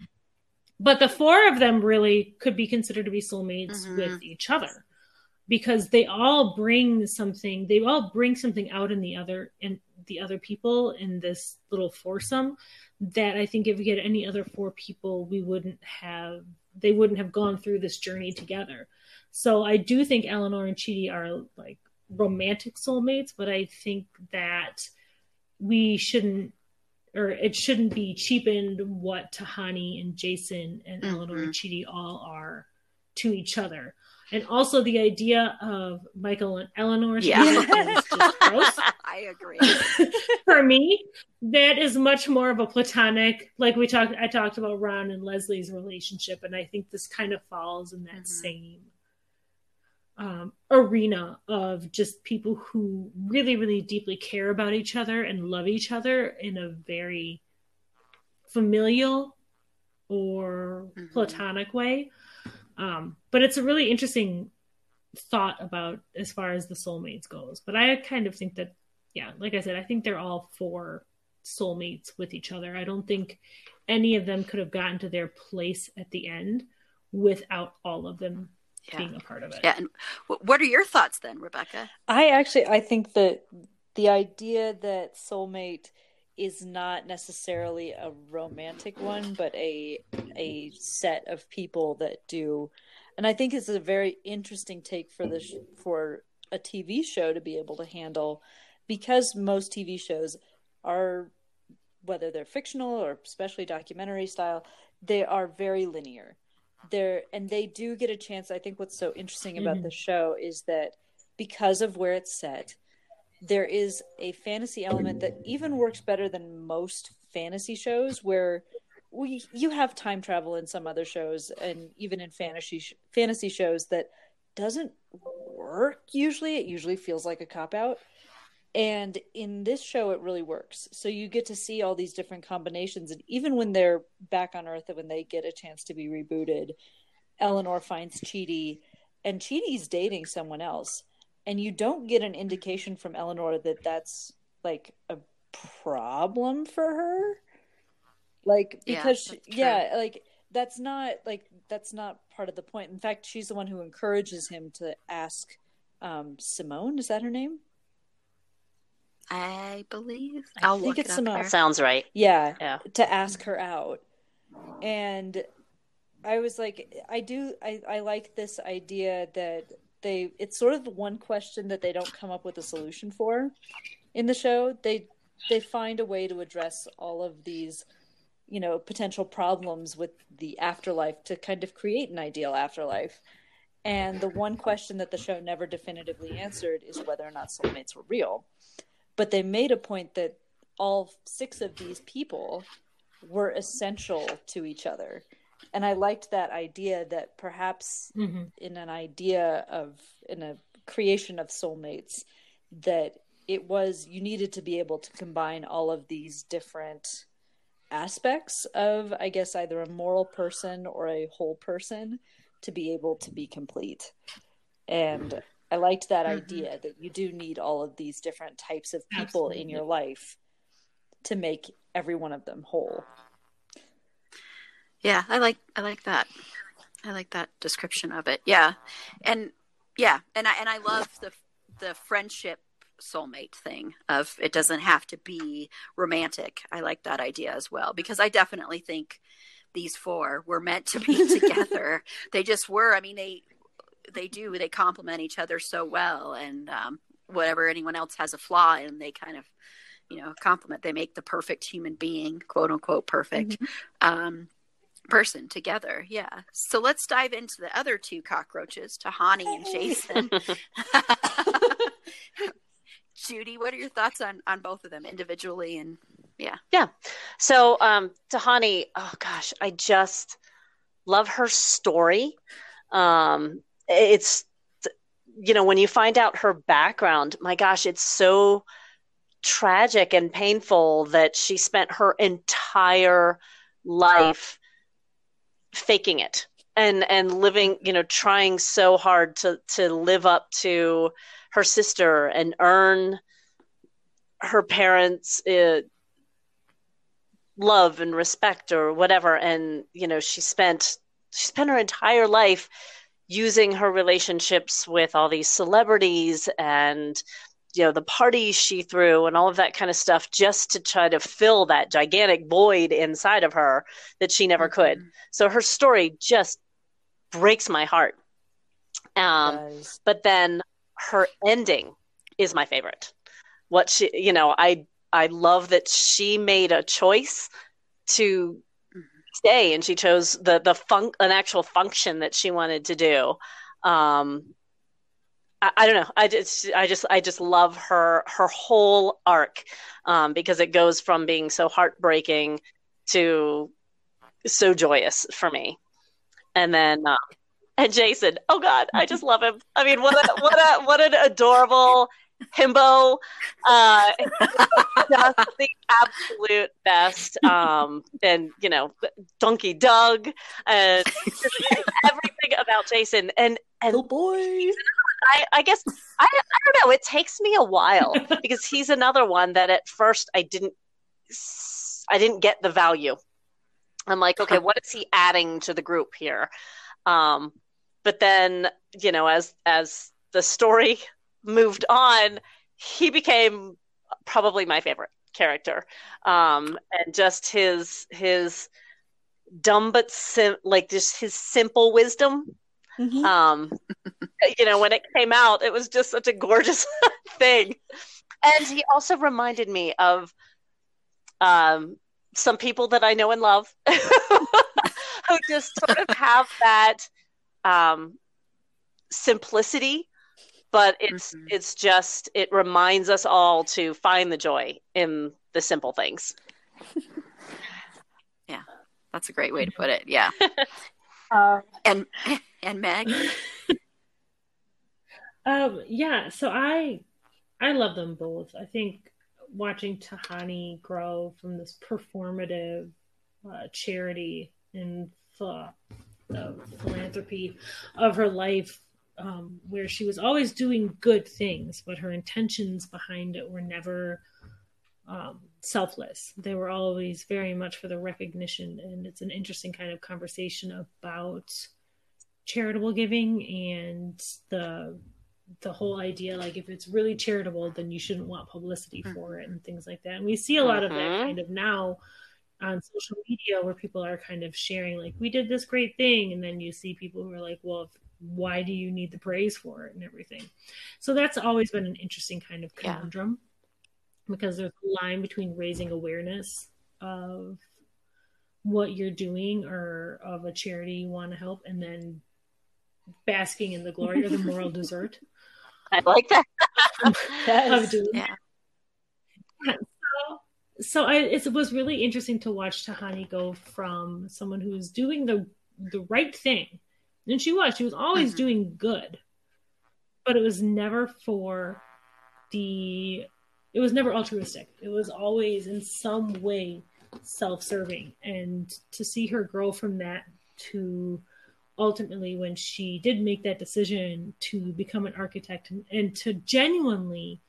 Speaker 4: but the four of them really could be considered to be soulmates
Speaker 3: Mhm.
Speaker 4: with each other because they all bring something. They all bring something out in the other in the other people in this little foursome that I think if we had any other four people, we wouldn't have. They wouldn't have gone through this journey together. So I do think Eleanor and Chidi are like romantic soulmates, but I think that we shouldn't or it shouldn't be cheapened what Tahani and Jason and Eleanor and Chidi all are to each other. And also the idea of Michael and Eleanor
Speaker 3: Yeah.
Speaker 4: is just gross.
Speaker 3: I agree.
Speaker 4: For me, that is much more of a platonic like we talked I talked about Ron and Leslie's relationship and I think this kind of falls in that
Speaker 3: Mhm.
Speaker 4: same um, arena of just people who really, really deeply care about each other and love each other in a very familial or
Speaker 3: Mhm.
Speaker 4: platonic way. Um, but it's a really interesting thought about as far as the soulmates goes. But I kind of think that, yeah, like I said, I think they're all four soulmates with each other. I don't think any of them could have gotten to their place at the end without all of them
Speaker 3: Yeah.
Speaker 4: being a part of it.
Speaker 3: Yeah. And w- what are your thoughts then, Rebecca?
Speaker 5: I actually I think that the idea that soulmate is not necessarily a romantic one, but a a set of people that do, and I think it's a very interesting take for the sh- for a TV show to be able to handle, because most TV shows are, whether they're fictional or especially documentary style, they are very linear. They're and they do get a chance. I think what's so interesting about
Speaker 4: Mhm.
Speaker 5: the show is that because of where it's set, there is a fantasy element that even works better than most fantasy shows where we you have time travel in some other shows and even in fantasy sh- fantasy shows that doesn't work usually it usually feels like a cop out and in this show it really works. So you get to see all these different combinations. And even when they're back on earth and when they get a chance to be rebooted eleanor finds Chidi, and Chidi's dating someone else. And you don't get an indication from eleanor that that's like a problem for her. Like
Speaker 3: Yeah,
Speaker 5: because she- yeah like that's not like that's not part of the point. In fact she's the one who encourages him to ask um simone. Is that her name
Speaker 3: I believe.
Speaker 5: I
Speaker 3: I'll
Speaker 5: think
Speaker 3: look
Speaker 5: it's
Speaker 3: it
Speaker 5: Simone.
Speaker 3: here.
Speaker 2: Uh, Sounds right.
Speaker 5: yeah
Speaker 2: Yeah.
Speaker 5: to ask her out and i was like i do i, I like this idea that they it's sort of the one question that they don't come up with a solution for in the show they they find a way to address all of these you know potential problems with the afterlife to kind of create an ideal afterlife and the one question that the show never definitively answered is whether or not soulmates were real but they made a point that all six of these people were essential to each other and i liked that idea that perhaps
Speaker 4: Mhm.
Speaker 5: in an idea of in a creation of soulmates that it was you needed to be able to combine all of these different aspects of i guess either a moral person or a whole person to be able to be complete and i liked that
Speaker 4: Mhm.
Speaker 5: idea that you do need all of these different types of people in your life to make every one of them whole
Speaker 3: Yeah, I like I like that. I like that description of it. Yeah. And yeah, and I and I love the the friendship soulmate thing of it doesn't have to be romantic. I like that idea as well because I definitely think these four were meant to be together. they just were. I mean, they they do. They complement each other so well, and um, whatever anyone else has a flaw and they kind of you know complement. They make the perfect human being, quote unquote, perfect. Mm-hmm. Um, person together. Yeah. So let's dive into the other two cockroaches, Tahani and Jason. Judy, what are your thoughts on on both of them individually and yeah.
Speaker 2: Yeah. So um Tahani, oh gosh, I just love her story. Um it's you know, when you find out her background, my gosh, it's so tragic and painful that she spent her entire life faking it and and living you know trying so hard to to live up to her sister and earn her parents uh, love and respect or whatever. And you know she spent she spent her entire life using her relationships with all these celebrities and you know the parties she threw and all of that kind of stuff just to try to fill that gigantic void inside of her that she never mm-hmm. could so her story just breaks my heart. Um, but then her ending is my favorite. What she you know i i love that she made a choice to stay and she chose the the fun an actual function that she wanted to do um I, I, don't know. I just, I just, I just love her, her whole arc, um, because it goes from being so heartbreaking to so joyous for me. And then, um, and Jason, oh God, I just love him. I mean, what a, what a, what an adorable himbo. Uh, just the absolute best. Um, and you know, Donkey Doug, and everything about Jason. And and
Speaker 5: oh boy,
Speaker 2: I, I guess I, I don't know. It takes me a while because he's another one that at first I didn't I didn't get the value. I'm like, okay, what is he adding to the group here? Um, but then, you know, as as the story moved on, he became probably my favorite character. Um, and just his his dumb but sim- like just his simple wisdom Mm-hmm. Um, you know, when it came out, it was just such a gorgeous thing. And he also reminded me of um, some people that I know and love who just sort of have that um, simplicity, but it's mm-hmm. it's just it reminds us all to find the joy in the simple things.
Speaker 3: yeah, that's a great way to put it. Yeah. Uh, and and Meg?
Speaker 4: um, yeah, so I I love them both. I think watching Tahani grow from this performative uh, charity and uh, philanthropy of her life, um, where she was always doing good things, but her intentions behind it were never um, selfless. They were always very much for the recognition, and it's an interesting kind of conversation about charitable giving and the the whole idea like if it's really charitable then you shouldn't want publicity mm-hmm. for it and things like that and we see a lot mm-hmm. of that mm-hmm. kind of now on social media where people are kind of sharing like we did this great thing and then you see people who are like well if, why do you need the praise for it and everything so that's always been an interesting kind of conundrum yeah. because there's a line between raising awareness of what you're doing or of a charity you want to help and then basking in the glory or the moral desert.
Speaker 2: I like that.
Speaker 4: yes. yeah. So, so I, it was really interesting to watch Tahani go from someone who's doing the the right thing, and she was. She was always mm-hmm. doing good, but it was never for the. It was never altruistic. It was always in some way self-serving, and to see her grow from that to ultimately when she did make that decision to become an architect and, and to genuinely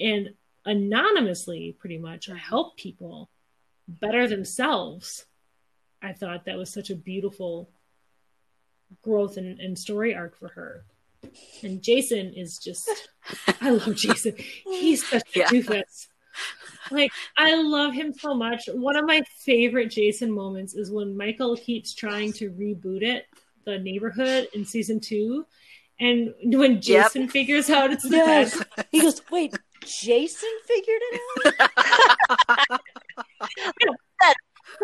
Speaker 4: and anonymously pretty much help people better themselves i thought that was such a beautiful growth and, and story arc for her And Jason is just, I love Jason. He's such a
Speaker 1: Yeah.
Speaker 4: doofus. Like, I love him so much. One of my favorite Jason moments is when Michael keeps trying to reboot it, the neighborhood in season two. And when Jason figures out it's the
Speaker 5: Yes.
Speaker 4: bad
Speaker 5: He goes, wait, Jason figured it out?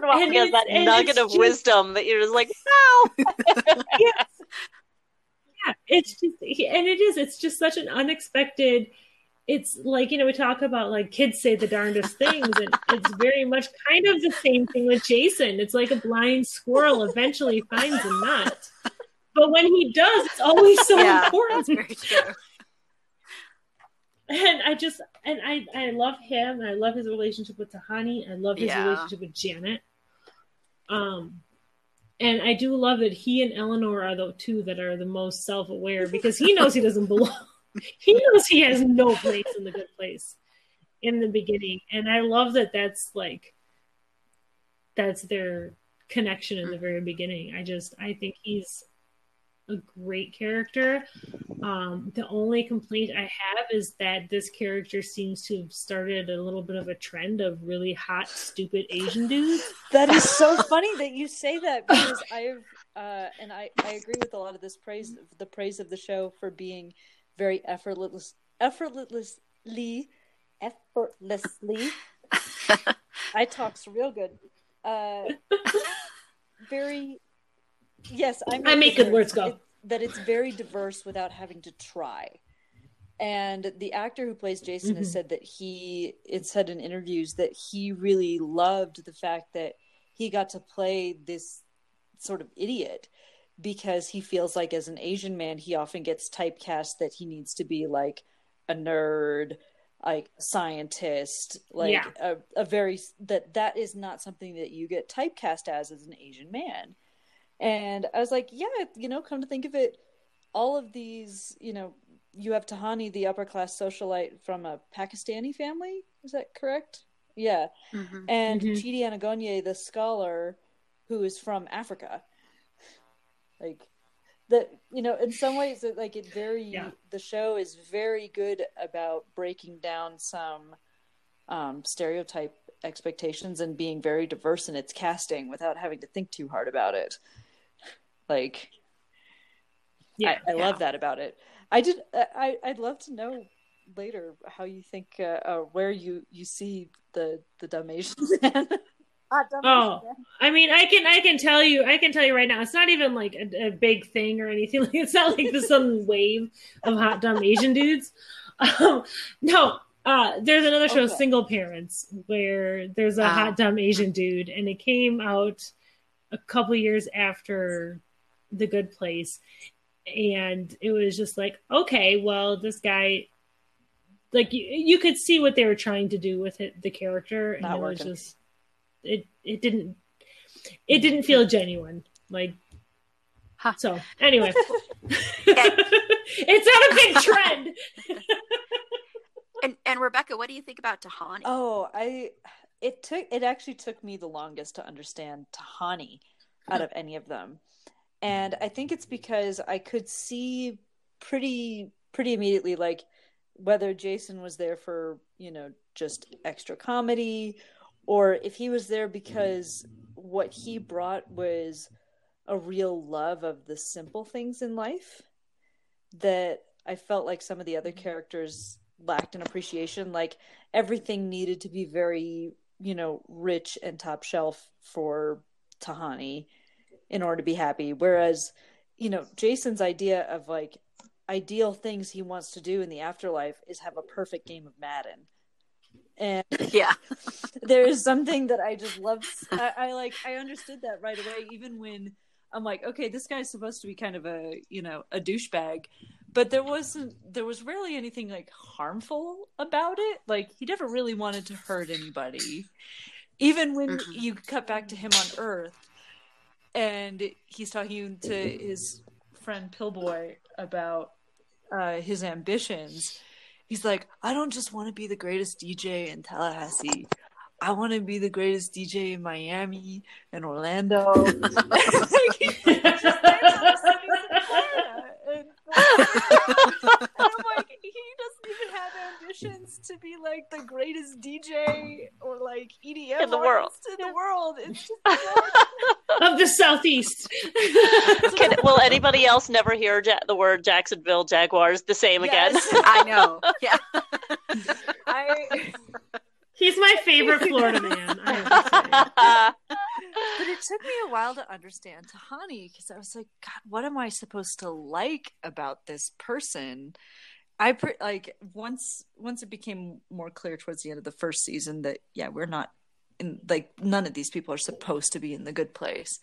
Speaker 4: And
Speaker 2: has
Speaker 4: it's-
Speaker 2: that nugget of
Speaker 4: just-
Speaker 2: wisdom that you're just like,
Speaker 4: yes. Yeah, it's just, and it is. It's just such an unexpected. It's like you know we talk about like kids say the darndest things, and it's very much kind of the same thing with Jason. It's like a blind squirrel eventually finds a nut, but when he does, it's always so
Speaker 1: Yeah,
Speaker 4: important.
Speaker 3: That's very true.
Speaker 4: And I just and I I love him. I love his relationship with Tahani. I love his
Speaker 3: Yeah.
Speaker 4: relationship with Janet. Um, and I do love that he and Eleanor are the two that are the most self aware because he knows he doesn't belong. he knows he has no place in the good place in the beginning, and I love that. That's like that's their connection in the very beginning. I just I think he's a great character. Um, the only complaint I have is that this character seems to have started a little bit of a trend of really hot, stupid Asian dudes.
Speaker 5: That is so funny that you say that because I've uh, and I, I agree with a lot of this praise the praise of the show for being very effortless effortlessly effortlessly I talks real good. Uh, very yes, I,
Speaker 4: I make good words go.
Speaker 5: It- that it's very diverse without having to try. And the actor who plays Jason has
Speaker 4: Mhm.
Speaker 5: said that he it said in interviews that he really loved the fact that he got to play this sort of idiot because he feels like as an Asian man he often gets typecast that he needs to be like a nerd, like a scientist, like
Speaker 4: Yeah.
Speaker 5: a, a very that that is not something that you get typecast as as an Asian man. And I was like, yeah, you know, come to think of it, all of these, you know, you have Tahani, the upper class socialite from a Pakistani family. Is that correct? Yeah.
Speaker 1: Mhm.
Speaker 5: And
Speaker 4: Mhm.
Speaker 5: Chidi Anagonye, the scholar who is from Africa. Like that, you know, in some ways, it, like it very,
Speaker 4: Yeah.
Speaker 5: the show is very good about breaking down some um, stereotype expectations and being very diverse in its casting without having to think too hard about it. Like,
Speaker 4: Yeah,
Speaker 5: I, I
Speaker 1: yeah.
Speaker 5: love that about it. I did. I I'd love to know later how you think uh, uh, where you you see the the dumb Asian man. Ah, dumb
Speaker 4: Oh. I mean, I can I can tell you I can tell you right now. It's not even like a, a big thing or anything. Like it's not like this some wave of hot dumb Asian dudes. Um, no, uh, there's another show,
Speaker 5: Okay.
Speaker 4: Single Parents, where there's a
Speaker 1: Ah.
Speaker 4: hot dumb Asian dude, and it came out a couple years after The Good Place, and it was just like, okay, well, this guy. Like you, you could see what they were trying to do with it, the character, and
Speaker 5: Not
Speaker 4: it was just it it didn't it didn't feel genuine like
Speaker 1: Huh.
Speaker 4: so anyway it's not a big trend
Speaker 3: And and Rebecca, what do you think about Tahani?
Speaker 5: Oh, I it took it actually took me the longest to understand Tahani out of any of them. And I think it's because I could see pretty pretty immediately like whether Jason was there for, you know, just extra comedy or if he was there because what he brought was a real love of the simple things in life that I felt like some of the other mm-hmm. characters lacked an appreciation. Like everything needed to be very, you know, rich and top shelf for Tahani in order to be happy. Whereas, you know, Jason's idea of like ideal things he wants to do in the afterlife is have a perfect game of Madden. And
Speaker 1: Yeah.
Speaker 5: there is something that I just love. I, I like. I understood that right away, even when I'm like, okay, this guy's supposed to be kind of a you know a douchebag, but there wasn't. There was rarely anything like harmful about it. Like he never really wanted to hurt anybody. Even when
Speaker 1: Mhm.
Speaker 5: you cut back to him on Earth, and he's talking to his friend Pillboi about uh, his ambitions he's like, I don't just want to be the greatest DJ in Tallahassee. I want to be the greatest DJ in Miami and Orlando. Like, he just stands on the streets of Florida. And, he doesn't even have ambitions to be like the greatest DJ or like EDM
Speaker 2: In the world.
Speaker 5: artist in the world. It's just
Speaker 4: of the southeast.
Speaker 2: Can, will anybody else never hear ja- the word Jacksonville Jaguars the same
Speaker 5: Yes.
Speaker 3: I know. Yeah.
Speaker 5: I
Speaker 4: He's my favorite Florida man. I have to say.
Speaker 5: but it took me a while to understand Tahani because I was like, God, what am I supposed to like about this person? I pre- like once once it became more clear towards the end of the first season that yeah, we're not in like none of these people are supposed to be in the good place.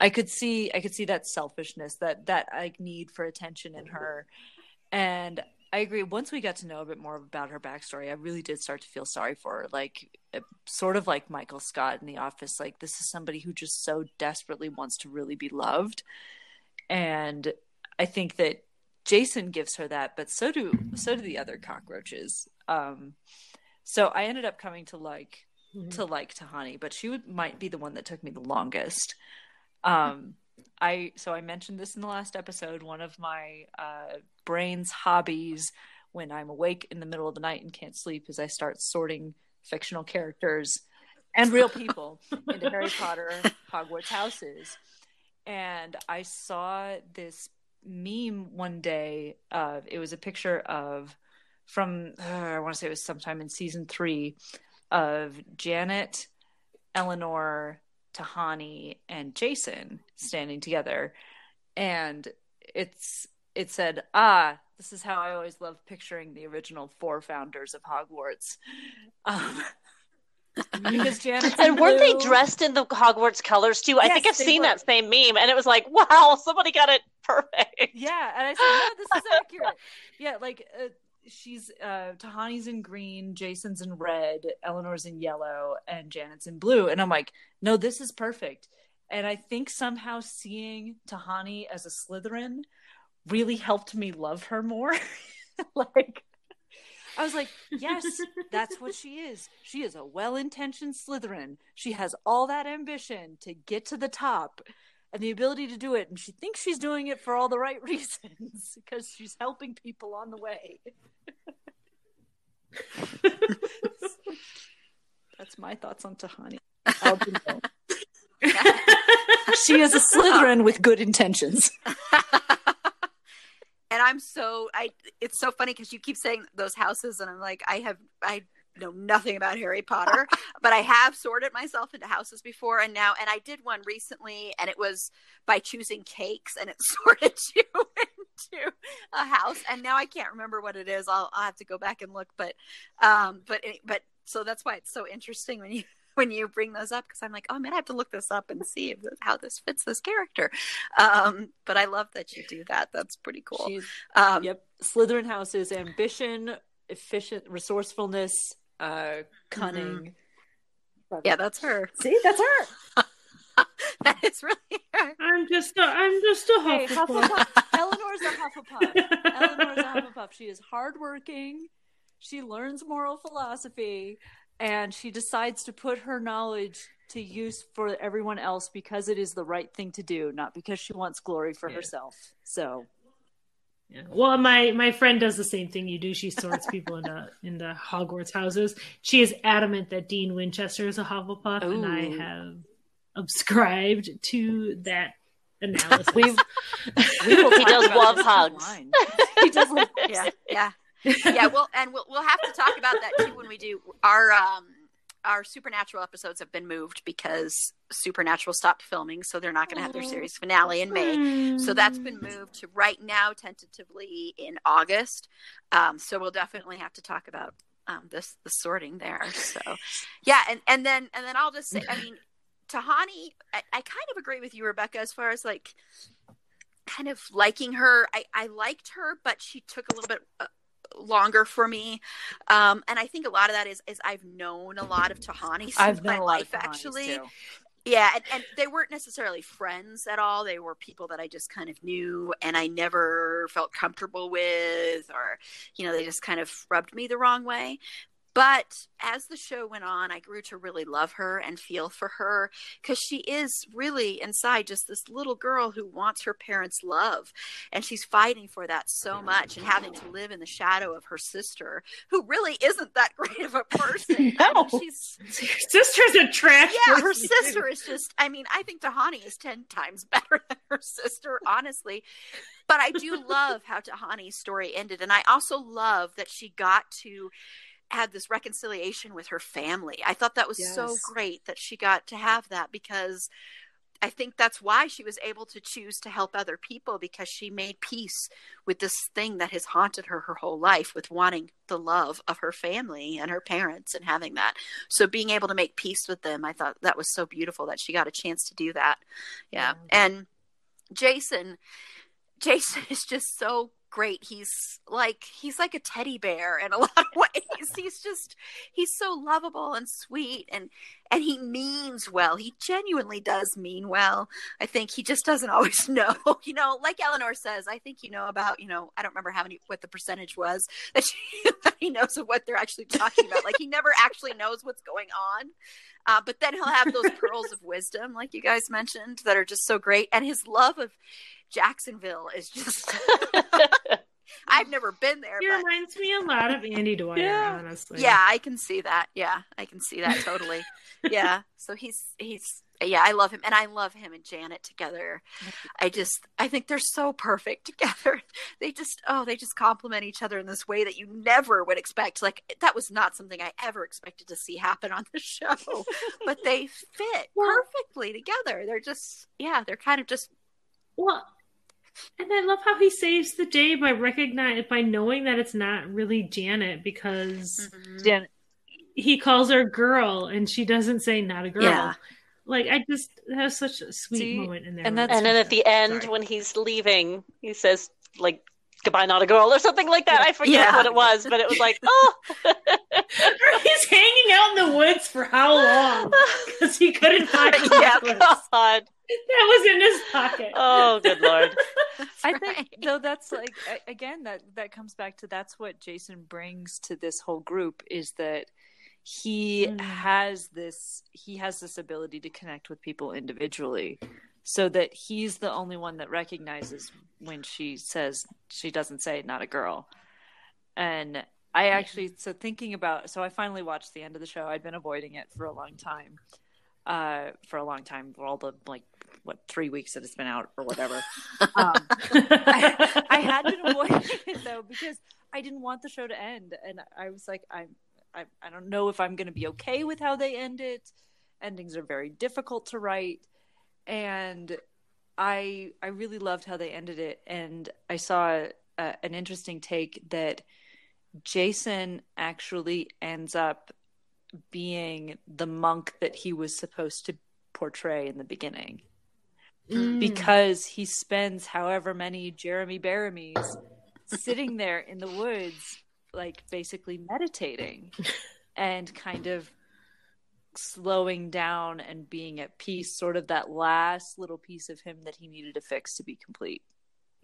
Speaker 5: I could see I could see that selfishness, that that like need for attention in her, and I agree. Once we got to know a bit more about her backstory, I really did start to feel sorry for her. Like, uh, sort of like Michael Scott in The Office. Like, this is somebody who just so desperately wants to really be loved, and I think that Jason gives her that, but so do so do the other cockroaches. Um, so I ended up coming to like to like Tahani, but she would might be the one that took me the longest. Um, I so I mentioned this in the last episode. One of my uh, brain's hobbies when I'm awake in the middle of the night and can't sleep is I start sorting fictional characters and real people into Harry Potter Hogwarts houses. And I saw this meme one day. Uh, it was a picture of from uh, I want to say it was sometime in season three of Janet, Eleanor, Tahani, and Jason standing together, and it's it said, "Ah, this is how I always love picturing the original four founders of Hogwarts." Um, because Janet
Speaker 2: and weren't they dressed in the Hogwarts colors too? I
Speaker 5: Yes,
Speaker 2: think I've seen
Speaker 5: were.
Speaker 2: that same meme, and it was like, wow, somebody got it perfect.
Speaker 5: Yeah, and I said, "No, this is accurate." Yeah, like uh, she's uh, Tahani's in green, Jason's in red, Eleanor's in yellow, and Janet's in blue, and I'm like, "No, this is perfect." And I think somehow seeing Tahani as a Slytherin really helped me love her more. like. I was like, yes, that's what she is. She is a well intentioned Slytherin. She has all that ambition to get to the top and the ability to do it. And she thinks she's doing it for all the right reasons because she's helping people on the way. That's my thoughts on Tahani. I'll be known. she is a Slytherin with good intentions.
Speaker 3: and I'm so I it's so funny because you keep saying those houses and I'm like I have I know nothing about Harry Potter but I have sorted myself into houses before and now and I did one recently and it was by choosing cakes and it sorted you into a house and now I can't remember what it is I'll, I'll have to go back and look but um but but so that's why it's so interesting when you when you bring those up because I'm like, oh man, I have to look this up and see if, how this fits this character. Um, but I love that you do that. That's pretty cool. Um,
Speaker 5: yep. Slytherin house is ambition, efficient, resourcefulness, uh, cunning.
Speaker 3: Yeah, that's her.
Speaker 5: See, that's her.
Speaker 3: that is really her.
Speaker 4: I'm just a, I'm just a
Speaker 5: Hey,
Speaker 4: Hufflepuff.
Speaker 5: Hufflepuff. Eleanor's a Hufflepuff. Eleanor's a Hufflepuff. She is hardworking. She learns moral philosophy, and she decides to put her knowledge to use for everyone else because it is the right thing to do, not because she wants glory for
Speaker 4: Yeah.
Speaker 5: herself. So,
Speaker 4: Yeah. Well, my my friend does the same thing you do. She sorts people into into Hogwarts houses. She is adamant that Dean Winchester is a Hufflepuff, and I have subscribed to that analysis.
Speaker 5: We've- we will
Speaker 2: He does love
Speaker 5: this
Speaker 2: hugs.
Speaker 5: he does love
Speaker 3: Yeah, yeah, yeah. Well, and we'll we'll have to talk about that too when we do our um our supernatural episodes have been moved because supernatural stopped filming so they're not going to have their series finale in may. So that's been moved to right now tentatively in august. Um, so we'll definitely have to talk about um, this the sorting there. So yeah and and then and then i'll just say i mean tahani I, I kind of agree with you rebecca as far as like kind of liking her. I i liked her but she took a little bit uh, longer for me. Um and i think a lot of that is is i've known a lot of tahani since
Speaker 5: I've
Speaker 3: my
Speaker 5: known a lot
Speaker 3: life
Speaker 5: of Tahanis,
Speaker 3: actually.
Speaker 5: too.
Speaker 3: yeah and, and they weren't necessarily friends at all. They were people that i just kind of knew and i never felt comfortable with or you know they just kind of rubbed me the wrong way But as the show went on, I grew to really love her and feel for her because she is really inside just this little girl who wants her parents' love. And she's fighting for that so much and having to live in the shadow of her sister, who really isn't that great of a person.
Speaker 2: No.
Speaker 3: I mean, she's
Speaker 4: sister's a trash.
Speaker 3: yeah, her sister is just, I mean, I think Tahani is 10 times better than her sister, honestly. But I do love how Tahani's story ended. And I also love that she got to have this reconciliation with her family. I thought that was so great that she got to have that because I think that's why she was able to choose to help other people because she made peace with this thing that has haunted her her whole life with wanting the love of her family and her parents and having that. So being able to make peace with them, I thought that was so beautiful that she got a chance to do that. Yeah. And Jason Jason is just so great. He's like he's like a teddy bear in a lot of ways. He's just he's so lovable and sweet and and he means well. He genuinely does mean well. I think he just doesn't always know. You know, like Eleanor says, I think you know about, you know, I don't remember how many what the percentage was that, she, that he knows of what they're actually talking about. Like he never actually knows what's going on. Uh, but then he'll have those pearls of wisdom, like you guys mentioned, that are just so great. And his love of Jacksonville is just. I've never been there,
Speaker 4: He
Speaker 3: but
Speaker 4: reminds me a lot of Andy Dwyer,
Speaker 5: Yeah.
Speaker 4: honestly.
Speaker 3: yeah, I can see that. Yeah, I can see that totally. yeah. So he's he's yeah, I love him and I love him and Janet together. I just I think they're so perfect together. They just oh, they just complement each other in this way that you never would expect. Like that was not something I ever expected to see happen on the show. but they fit perfectly together. They're just yeah, they're kind of just
Speaker 4: Well, and I love how he saves the day by recognize by knowing that it's not really Janet because mm-hmm.
Speaker 5: Jan-
Speaker 4: he calls her girl and she doesn't say not a girl.
Speaker 3: Yeah.
Speaker 4: Like I just have such a sweet
Speaker 5: See,
Speaker 4: moment in there.
Speaker 5: and that's-
Speaker 2: And then at the end,
Speaker 4: Sorry.
Speaker 2: when he's leaving, he says, like, goodbye, not a girl, or something like that. I forget
Speaker 3: Yeah.
Speaker 2: what it was, but it was like, oh.
Speaker 4: he's hanging out in the woods for how long? Because he couldn't find the
Speaker 3: Yeah.
Speaker 2: God.
Speaker 4: That was in his pocket.
Speaker 2: Oh, good Lord.
Speaker 5: I
Speaker 3: right.
Speaker 5: think though that's like again that that comes back to that's what Jason brings to this whole group is that he
Speaker 4: Mm.
Speaker 5: has this he has this ability to connect with people individually so that he's the only one that recognizes when she says she doesn't say not a girl. And i actually so thinking about so i finally watched the end of the show. I'd been avoiding it for a long time uh for a long time for all the like what three weeks that it's been out or whatever. Um I, I had been avoiding it though because I didn't want the show to end, and I was like, I'm, I, I don't know if I'm going to be okay with how they end it. Endings are very difficult to write, and I, I really loved how they ended it, and I saw a, an interesting take that Jason actually ends up being the monk that he was supposed to portray in the beginning
Speaker 4: Mm.
Speaker 5: because he spends however many Jeremy Bearimys sitting there in the woods, like basically meditating and kind of slowing down and being at peace, sort of that last little piece of him that he needed to fix to be complete.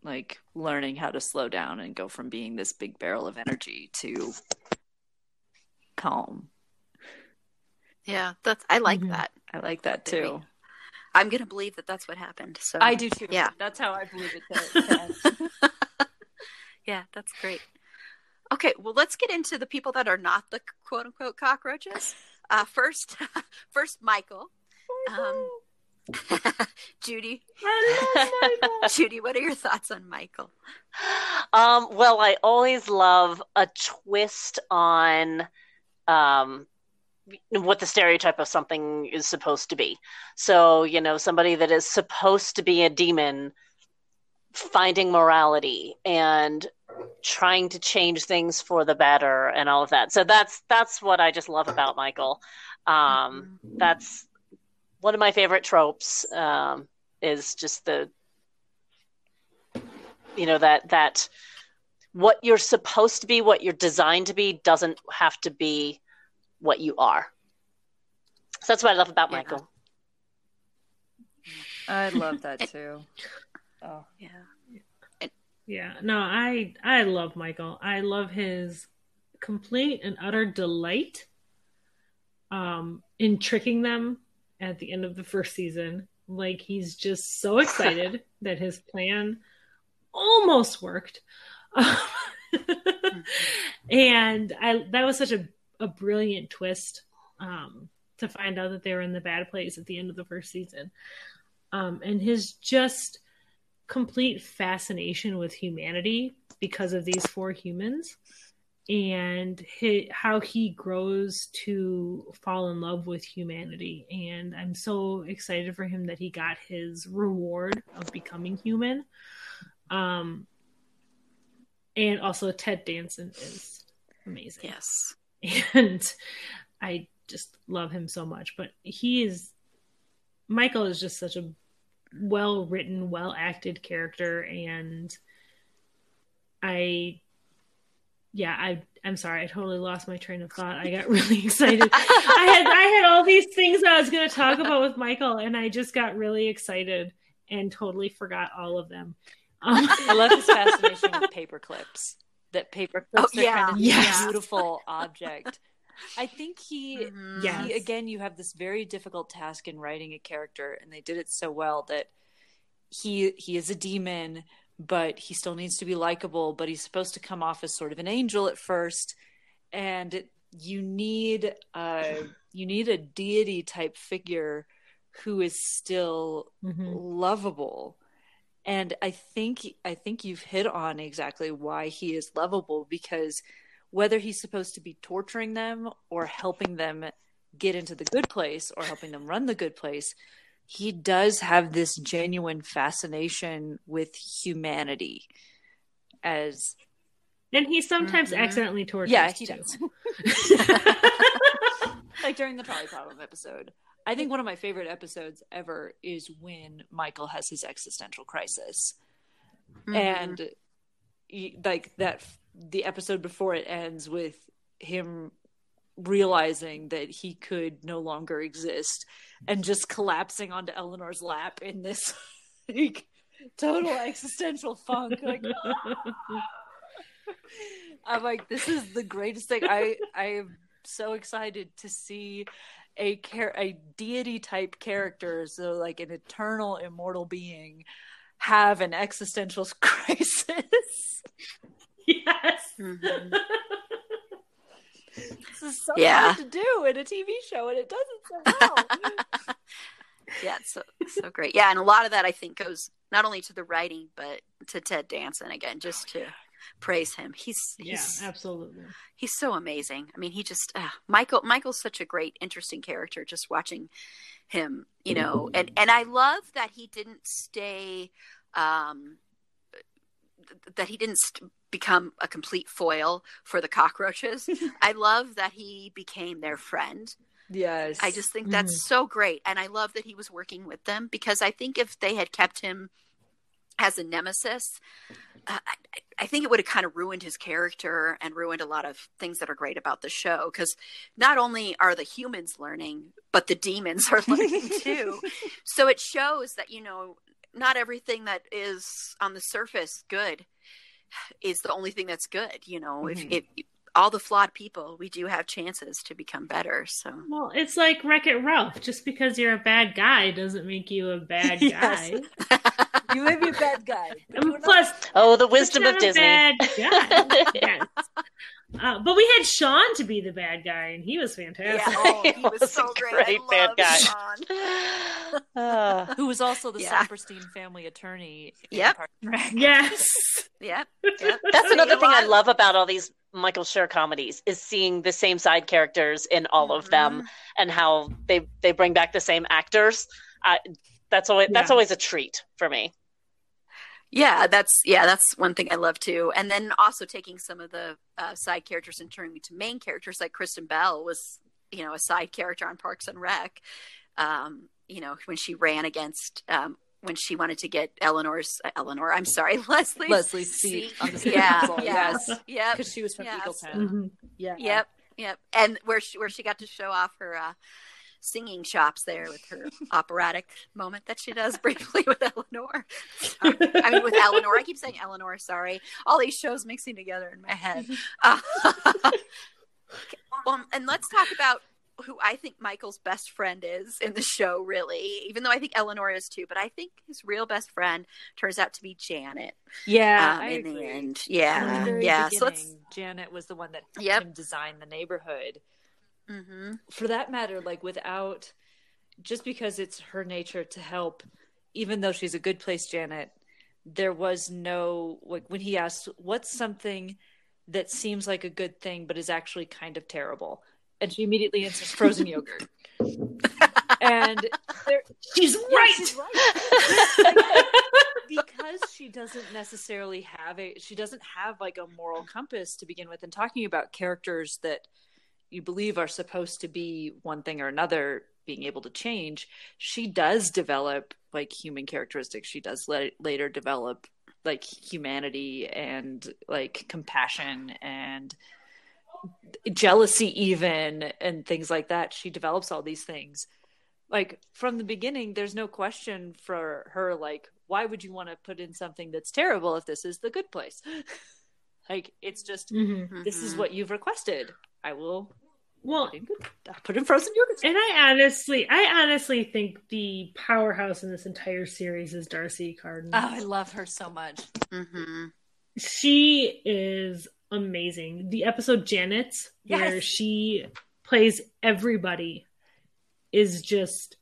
Speaker 5: Like learning how to slow down and go from being this big barrel of energy to calm.
Speaker 3: yeah, that's I like
Speaker 4: Mhm.
Speaker 3: that.
Speaker 5: I like that too.
Speaker 3: I'm going to believe that that's what happened. So
Speaker 5: I do too.
Speaker 3: Yeah.
Speaker 5: That's how I believe it to, to.
Speaker 3: Yeah, that's great. Okay, well, let's get into the people that are not the quote unquote cockroaches. Uh, first, first Michael. Um, Judy, Judy, what are your thoughts on Michael?
Speaker 2: Um, well, I always love a twist on um, what the stereotype of something is supposed to be. So, you know, somebody that is supposed to be a demon finding morality and trying to change things for the better and all of that. So that's that's what I just love about Michael. Um, that's one of my favorite tropes um, is just the you know that that what you're supposed to be what you're designed to be doesn't have to be what you are so that's what i love about
Speaker 3: Yeah.
Speaker 2: michael
Speaker 5: I love that too. Oh.
Speaker 3: Yeah.
Speaker 4: Yeah, no, I I love Michael. I love his complete and utter delight um, in tricking them at the end of the first season. Like he's just so excited that his plan almost worked. and I that was such a, a brilliant twist um, to find out that they were in the bad place at the end of the first season. Um, and his just complete fascination with humanity because of these four humans and how he grows to fall in love with humanity. And I'm so excited for him that he got his reward of becoming human. Um, and also Ted Danson is amazing.
Speaker 3: Yes,
Speaker 4: and I just love him so much. But he is Michael is just such a well written, well acted character, and I, yeah, I I'm sorry, I totally lost my train of thought. I got really excited. I had I had all these things I was going to talk about with Michael, and I just got really excited and totally forgot all of them.
Speaker 5: Um, I love his fascination with paper clips. That paper clips oh, yeah. kind of yes. beautiful object. I think he, mm-hmm. yes. again, you have this very difficult task in writing a character, and they did it so well that he he is a demon, but he still needs to be likable. But he's supposed to come off as sort of an angel at first, and it, you need uh you need a deity type figure who is still mm-hmm. lovable and i think i think you've hit on exactly why he is lovable because whether he's supposed to be torturing them or helping them get into the good place or helping them run the good place he does have this genuine fascination with humanity as
Speaker 4: and he sometimes mm-hmm. accidentally tortures
Speaker 5: yeah he too. does like during the trolley problem episode I think one of my favorite episodes ever is when Michael has his existential crisis. Mm-hmm. And like that the episode before it ends with him realizing that he could no longer exist and just collapsing onto Eleanor's lap in this like total existential funk like I'm like this is the greatest thing. I I am so excited to see a care a deity type character, so like an eternal immortal being, have an existential crisis.
Speaker 4: yes.
Speaker 5: Mm-hmm. this is so yeah. hard to do in a TV show, and it does it so well.
Speaker 3: yeah, it's so so great. Yeah, and a lot of that I think goes not only to the writing but to Ted Danson again, just to praise him. He's, he's
Speaker 4: yeah, absolutely.
Speaker 3: He's so amazing. I mean, he just uh, Michael. Michael's such a great, interesting character. Just watching him, you know, and and I love that he didn't stay. Um, that he didn't st- become a complete foil for the cockroaches. I love that he became their friend.
Speaker 5: Yes.
Speaker 3: I just think that's mm. so great. And I love that he was working with them because I think if they had kept him as a nemesis, uh, I, I, think it would have kind of ruined his character and ruined a lot of things that are great about the show because not only are the humans learning, but the demons are learning too. so it shows that, you know, not everything that is on the surface good is the only thing that's good. You know, mm-hmm. if, if all the flawed people, we do have chances to become better. So,
Speaker 4: well, it's like Wreck It Ralph. Just because you're a bad guy doesn't make you a bad guy.
Speaker 5: you may be a bad guy.
Speaker 4: plus,
Speaker 2: oh, the wisdom of Disney.
Speaker 4: yes. Uh, but we had Shawn to be the bad guy, and he was fantastic. Yeah,
Speaker 3: oh, he was, was so great. great bad guy. Shawn.
Speaker 5: Uh, Who was also the yeah. Saperstein family attorney.
Speaker 3: Yep.
Speaker 4: Yes.
Speaker 3: Yep. yep.
Speaker 2: That's another thing I love about all these Michael Schur comedies is seeing the same side characters in all mm-hmm. of them, mm-hmm. and how they they bring back the same actors. Uh, that's always yeah. that's always a treat for me.
Speaker 3: Yeah, that's yeah, that's one thing I love too. And then also taking some of the uh, side characters and turning them to main characters, like Kristen Bell was, you know, a side character on Parks and Rec. Um, you know, when she ran against um, when she wanted to get Eleanor's uh, Eleanor, I'm sorry, Leslie
Speaker 5: Leslie's seat, on the
Speaker 3: yeah, yes, yeah,
Speaker 5: because she was from yes.
Speaker 3: Mm-hmm. Yeah, yep, yep, and where she where she got to show off her uh, singing chops there with her operatic moment that she does briefly with Eleanor. Sorry. I mean, with Eleanor. I keep saying Eleanor. Sorry, all these shows mixing together in my head. Uh, well, and let's talk about who I think Michael's best friend is in the show, really, even though I think Eleanor is too, but I think his real best friend turns out to be Janet.
Speaker 5: Yeah,
Speaker 3: um, in
Speaker 5: agree.
Speaker 3: the end.
Speaker 5: From the
Speaker 3: Yeah. Yeah. So let's,
Speaker 5: Janet was the one that helped
Speaker 3: Yep.
Speaker 5: him design the neighborhood.
Speaker 3: hmm
Speaker 5: For that matter, like without just because it's her nature to help, even though she's a good place, Janet, there was no like when he asked, "What's something that seems like a good thing but is actually kind of terrible?" And she immediately answers frozen yogurt. and
Speaker 4: She's
Speaker 5: Yeah,
Speaker 4: right.
Speaker 5: she's right. because she doesn't necessarily have a she doesn't have like a moral compass to begin with and talking about characters that you believe are supposed to be one thing or another being able to change she does develop like human characteristics she does la- later develop like humanity and like compassion and jealousy even and things like that. She develops all these things. Like from the beginning there's no question for her like why would you want to put in something that's terrible if this is the good place? Like it's just
Speaker 4: Mhm.
Speaker 5: this is what you've requested. I will
Speaker 4: Well,
Speaker 5: put in, good, I'll put in frozen yogurt.
Speaker 4: and I honestly, I honestly think the powerhouse in this entire series is D'Arcy Carden.
Speaker 5: oh i love her so much.
Speaker 3: Hmm
Speaker 4: she is amazing. The episode Janet, where
Speaker 5: Yes.
Speaker 4: she plays everybody, is just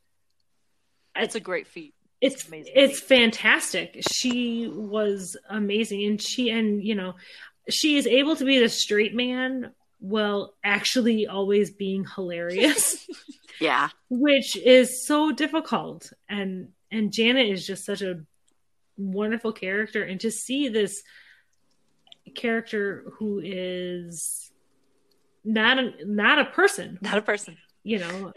Speaker 5: it's a great feat
Speaker 4: it's
Speaker 5: amazing.
Speaker 4: it's fantastic. She was amazing, and she and you know she is able to be the straight man while actually always being hilarious,
Speaker 3: Yeah.
Speaker 4: which is so difficult. And and Janet is just such a wonderful character, and to see this character who is not a not a person
Speaker 5: not a person
Speaker 4: you know,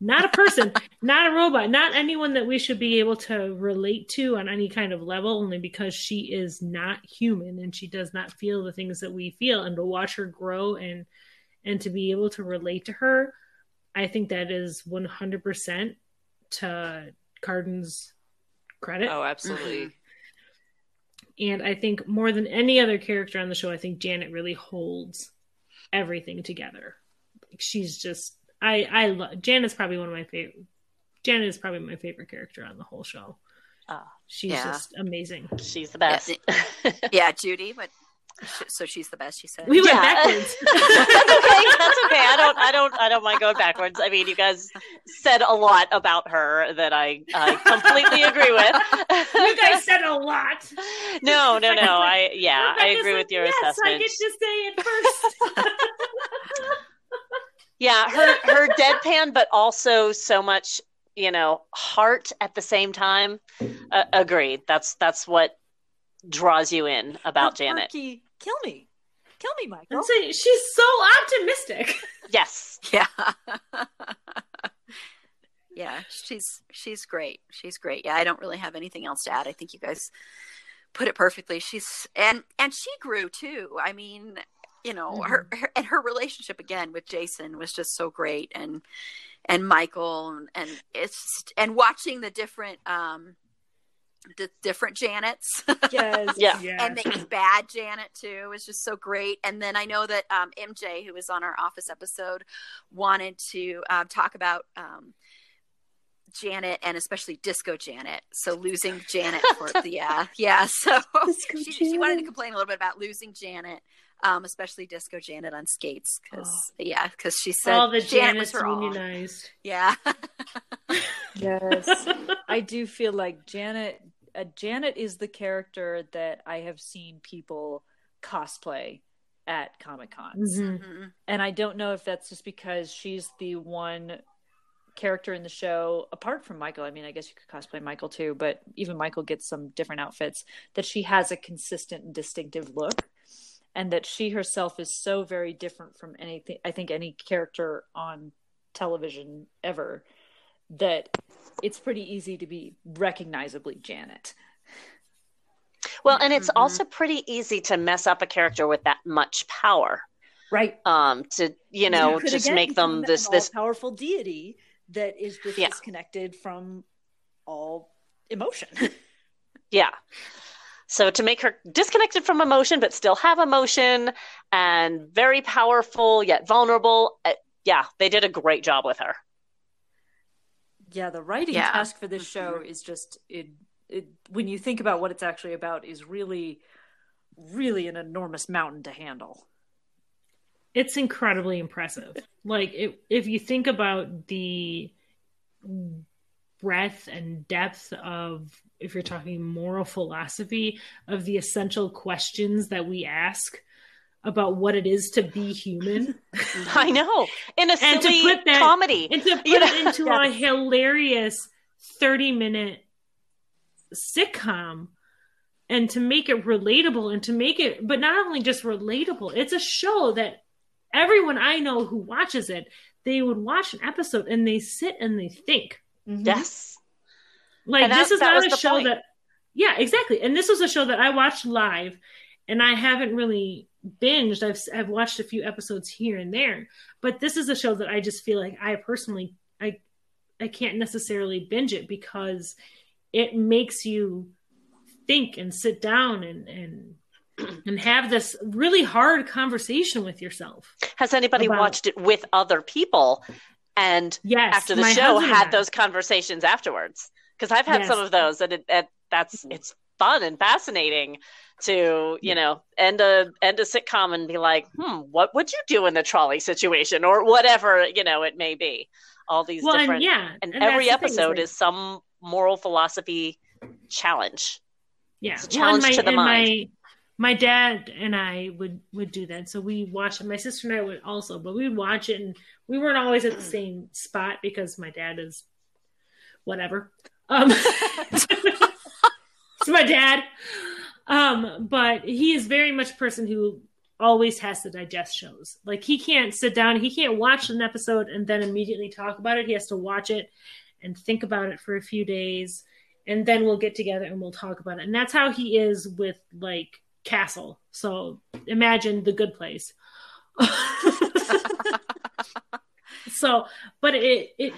Speaker 4: not a person, not a robot, not anyone that we should be able to relate to on any kind of level, only because she is not human and she does not feel the things that we feel. And to watch her grow and and to be able to relate to her, I think that is one hundred percent to Carden's credit.
Speaker 5: oh absolutely mm-hmm.
Speaker 4: And I think more than any other character on the show, I think Janet really holds everything together. Like she's just I I love Janet's probably one of my favorite. Janet is probably my favorite character on the whole show.
Speaker 5: Oh.
Speaker 4: She's
Speaker 3: Yeah.
Speaker 4: just amazing.
Speaker 2: She's the best.
Speaker 3: Yeah, Judy. What? So she's the best. She said.
Speaker 4: We went
Speaker 2: Yeah.
Speaker 4: backwards.
Speaker 2: that's okay. That's okay. I don't. I don't. I don't mind going backwards. I mean, you guys said a lot about her that I, I completely agree with.
Speaker 4: you guys said a lot.
Speaker 2: no, no, no. I yeah, I agree
Speaker 4: like,
Speaker 2: with your
Speaker 4: yes,
Speaker 2: assessment.
Speaker 4: I get to say it first.
Speaker 2: Yeah, her her deadpan, but also so much you know heart at the same time. Uh, agreed. That's that's what draws you in about Janet.
Speaker 5: quirky- kill me kill me michael
Speaker 4: And so she's so optimistic.
Speaker 2: Yes.
Speaker 3: Yeah. yeah, she's she's great. She's great. Yeah, I don't really have anything else to add. I think you guys put it perfectly. She's and and she grew too. I mean, you know, her, her and her relationship again with Jason was just so great and and Michael and, and it's and watching the different um the different Janets.
Speaker 5: yes
Speaker 2: Yeah.
Speaker 4: Yeah.
Speaker 3: and the bad Janet too was just so great. And then I know that um, MJ, who was on our Office episode, wanted to um, talk about um, Janet and especially Disco Janet. So losing Janet for the yeah yeah. So she, she wanted to complain a little bit about losing Janet. Um, especially Disco Janet on skates, because yeah, because she said
Speaker 4: All the
Speaker 3: Janet was
Speaker 4: Janets
Speaker 3: her all.
Speaker 4: unionized.
Speaker 3: Yeah,
Speaker 5: yes I do feel like Janet uh, Janet is the character that I have seen people cosplay at Comic Cons.
Speaker 4: Mhm.
Speaker 3: Mhm.
Speaker 5: And I don't know if that's just because she's the one character in the show apart from Michael. I mean, I guess you could cosplay Michael too, but even Michael gets some different outfits that she has a consistent and distinctive look and that she herself is so very different from anything I think any character on television ever that it's pretty easy to be recognizably Janet.
Speaker 2: Well, and it's
Speaker 3: Mhm.
Speaker 2: also pretty easy to mess up a character with that much power.
Speaker 5: Right.
Speaker 2: Um, to you know, just make them this this
Speaker 5: powerful deity that is just
Speaker 2: Yeah.
Speaker 5: disconnected from all emotion.
Speaker 2: Yeah. So to make her disconnected from emotion, but still have emotion and very powerful yet vulnerable. uh, yeah, they did a great job with her.
Speaker 5: Yeah, the writing
Speaker 3: Yeah.
Speaker 5: task for this show is just it, it. When you think about what it's actually about, is really, really an enormous mountain to handle.
Speaker 4: it's incredibly impressive. Like if if you think about the breadth and depth of if you're talking moral philosophy of the essential questions that we ask about what it is to be human
Speaker 2: I know. In a
Speaker 4: And to
Speaker 2: silly
Speaker 4: put that-
Speaker 2: comedy.
Speaker 4: and to put
Speaker 2: You know?
Speaker 4: it into a hilarious 30 minute sitcom and to make it relatable and to make it but not only just relatable it's a show that everyone i know who watches it they would watch an episode and they sit and they think mm-hmm.
Speaker 2: Yes.
Speaker 4: like
Speaker 2: And
Speaker 4: this is not a show
Speaker 2: point.
Speaker 4: that yeah exactly and this was a show that i watched live and i haven't really binged i've i've watched a few episodes here and there but this is a show that i just feel like i personally i i can't necessarily binge it because it makes you think and sit down and and and have this really hard conversation with yourself
Speaker 2: Has anybody
Speaker 4: About-
Speaker 2: watched it with other people and
Speaker 4: yes
Speaker 2: after the show had those conversations afterwards? Because I've had
Speaker 4: Yes.
Speaker 2: some of those and it, it, that's it's fun and fascinating to you know end a end a sitcom and be like hmm what would you do in the trolley situation or whatever you know it may be all these
Speaker 4: well
Speaker 2: different
Speaker 4: and yeah
Speaker 2: and,
Speaker 4: that's
Speaker 2: every episode
Speaker 4: like-
Speaker 2: is some moral philosophy challenge
Speaker 4: Yeah,
Speaker 2: challenge
Speaker 4: and
Speaker 2: to the mind.
Speaker 4: My, my dad and I would would do that. So we watched it. My sister and I would also, but we would watch it, and we weren't always at the same spot because my dad is whatever. Um, it's my dad. Um, but he is very much a person who always has to digest shows. Like he can't sit down, he can't watch an episode and then immediately talk about it. He has to watch it and think about it for a few days and then we'll get together and we'll talk about it. And that's how he is with like Castle. So imagine the good place. so, but it it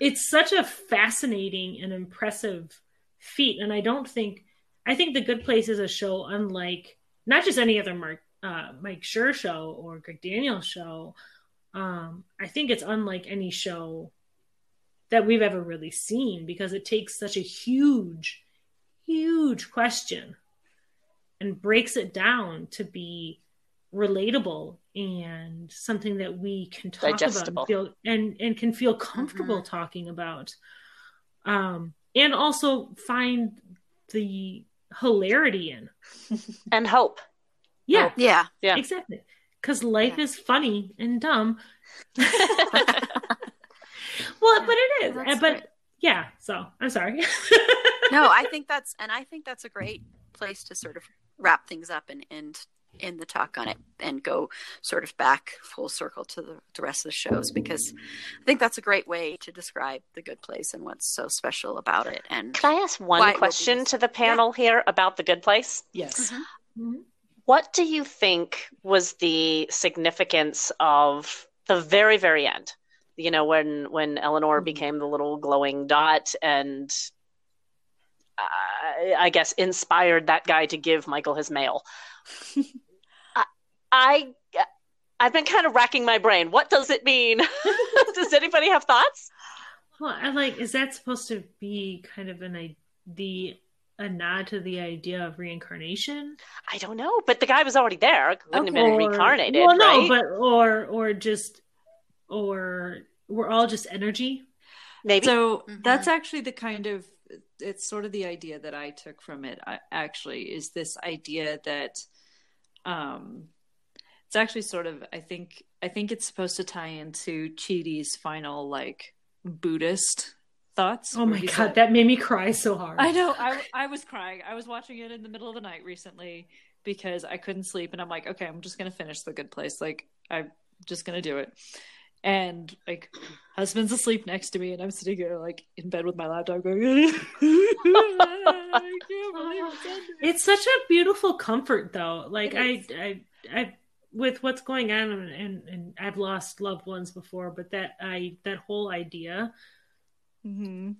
Speaker 4: it's such a fascinating and impressive feat, and I don't think I think the Good Place is a show unlike not just any other Mark uh, Mike Schur show or Greg Daniels show. Um, I think it's unlike any show that we've ever really seen because it takes such a huge, huge question and breaks it down to be relatable and something that we can talk
Speaker 2: Digestible.
Speaker 4: about and, feel, and and can feel comfortable talking about um and also find the hilarity in.
Speaker 2: And hope.
Speaker 4: Yeah.
Speaker 3: Yeah.
Speaker 2: Yeah.
Speaker 4: exactly. Because life is funny and dumb. Well but it is.
Speaker 3: Yeah, that's
Speaker 4: but
Speaker 3: great.
Speaker 4: yeah so i'm sorry.
Speaker 3: No, I think that's and I think that's a great place to sort of wrap things up and end in the talk on it and go sort of back full circle to the, the rest of the shows because I think that's a great way to describe the good place and what's so special about it. And
Speaker 2: can i ask one
Speaker 3: Why it will be
Speaker 2: question to the panel here about the good place
Speaker 5: Yes.
Speaker 4: Mhm.
Speaker 2: What do you think was the significance of the very, very end? You know, when when Eleanor
Speaker 4: Mhm.
Speaker 2: became the little glowing dot, and uh, I guess inspired that guy to give Michael his mail. I, I I've been kind of racking my brain. What does it mean? does anybody have thoughts?
Speaker 4: well i like is that supposed to be kind of an i- the a nod to the idea of reincarnation
Speaker 2: I don't know, but the guy was already there. Couldn't have been
Speaker 4: Or-
Speaker 2: reincarnated,
Speaker 4: well no
Speaker 2: right?
Speaker 4: but or or just or we're all just energy
Speaker 2: Maybe.
Speaker 5: So
Speaker 3: Mhm.
Speaker 5: that's actually the kind of it's sort of the idea that I took from it. Actually, is this idea that um, it's actually sort of I think I think it's supposed to tie into Chidi's final like Buddhist thoughts.
Speaker 4: oh my god
Speaker 5: said-
Speaker 4: that made me cry so hard
Speaker 5: I know. I I was crying. I was watching it in the middle of the night recently because I couldn't sleep, and I'm like, okay, I'm just gonna finish The Good Place. Like, I'm just gonna do it. And like, husband's asleep next to me, and I'm sitting here like in bed with my laptop going. I can't believe it's
Speaker 4: such a beautiful comfort, though. Like I. I, I, with what's going on and, and, I've lost loved ones before, but that I that whole idea
Speaker 5: Mm-hmm.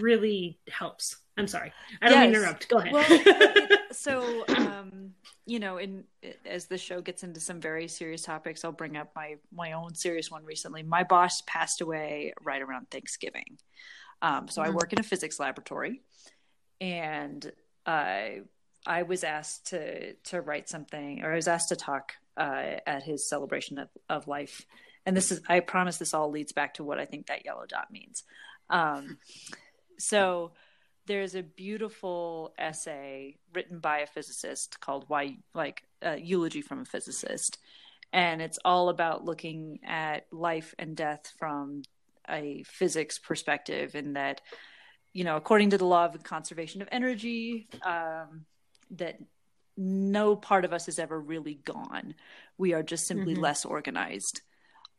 Speaker 4: really helps. I'm sorry. I don't
Speaker 5: Yes.
Speaker 4: interrupt. Go ahead.
Speaker 5: Well, it- so um, you know, in as the show gets into some very serious topics, I'll bring up my my own serious one recently. My boss passed away right around Thanksgiving. Um, so I
Speaker 4: Mhm.
Speaker 5: work in a physics laboratory, and I I was asked to to write something, or I was asked to talk uh, at his celebration of, of life. And this is, I promise, this all leads back to what I think that yellow dot means. Um, so there's a beautiful essay written by a physicist called "Why," like uh, eulogy from a physicist, and it's all about looking at life and death from a physics perspective, in that you know, according to the law of conservation of energy, um, that no part of us is ever really gone. We are just simply
Speaker 4: Mhm.
Speaker 5: less organized.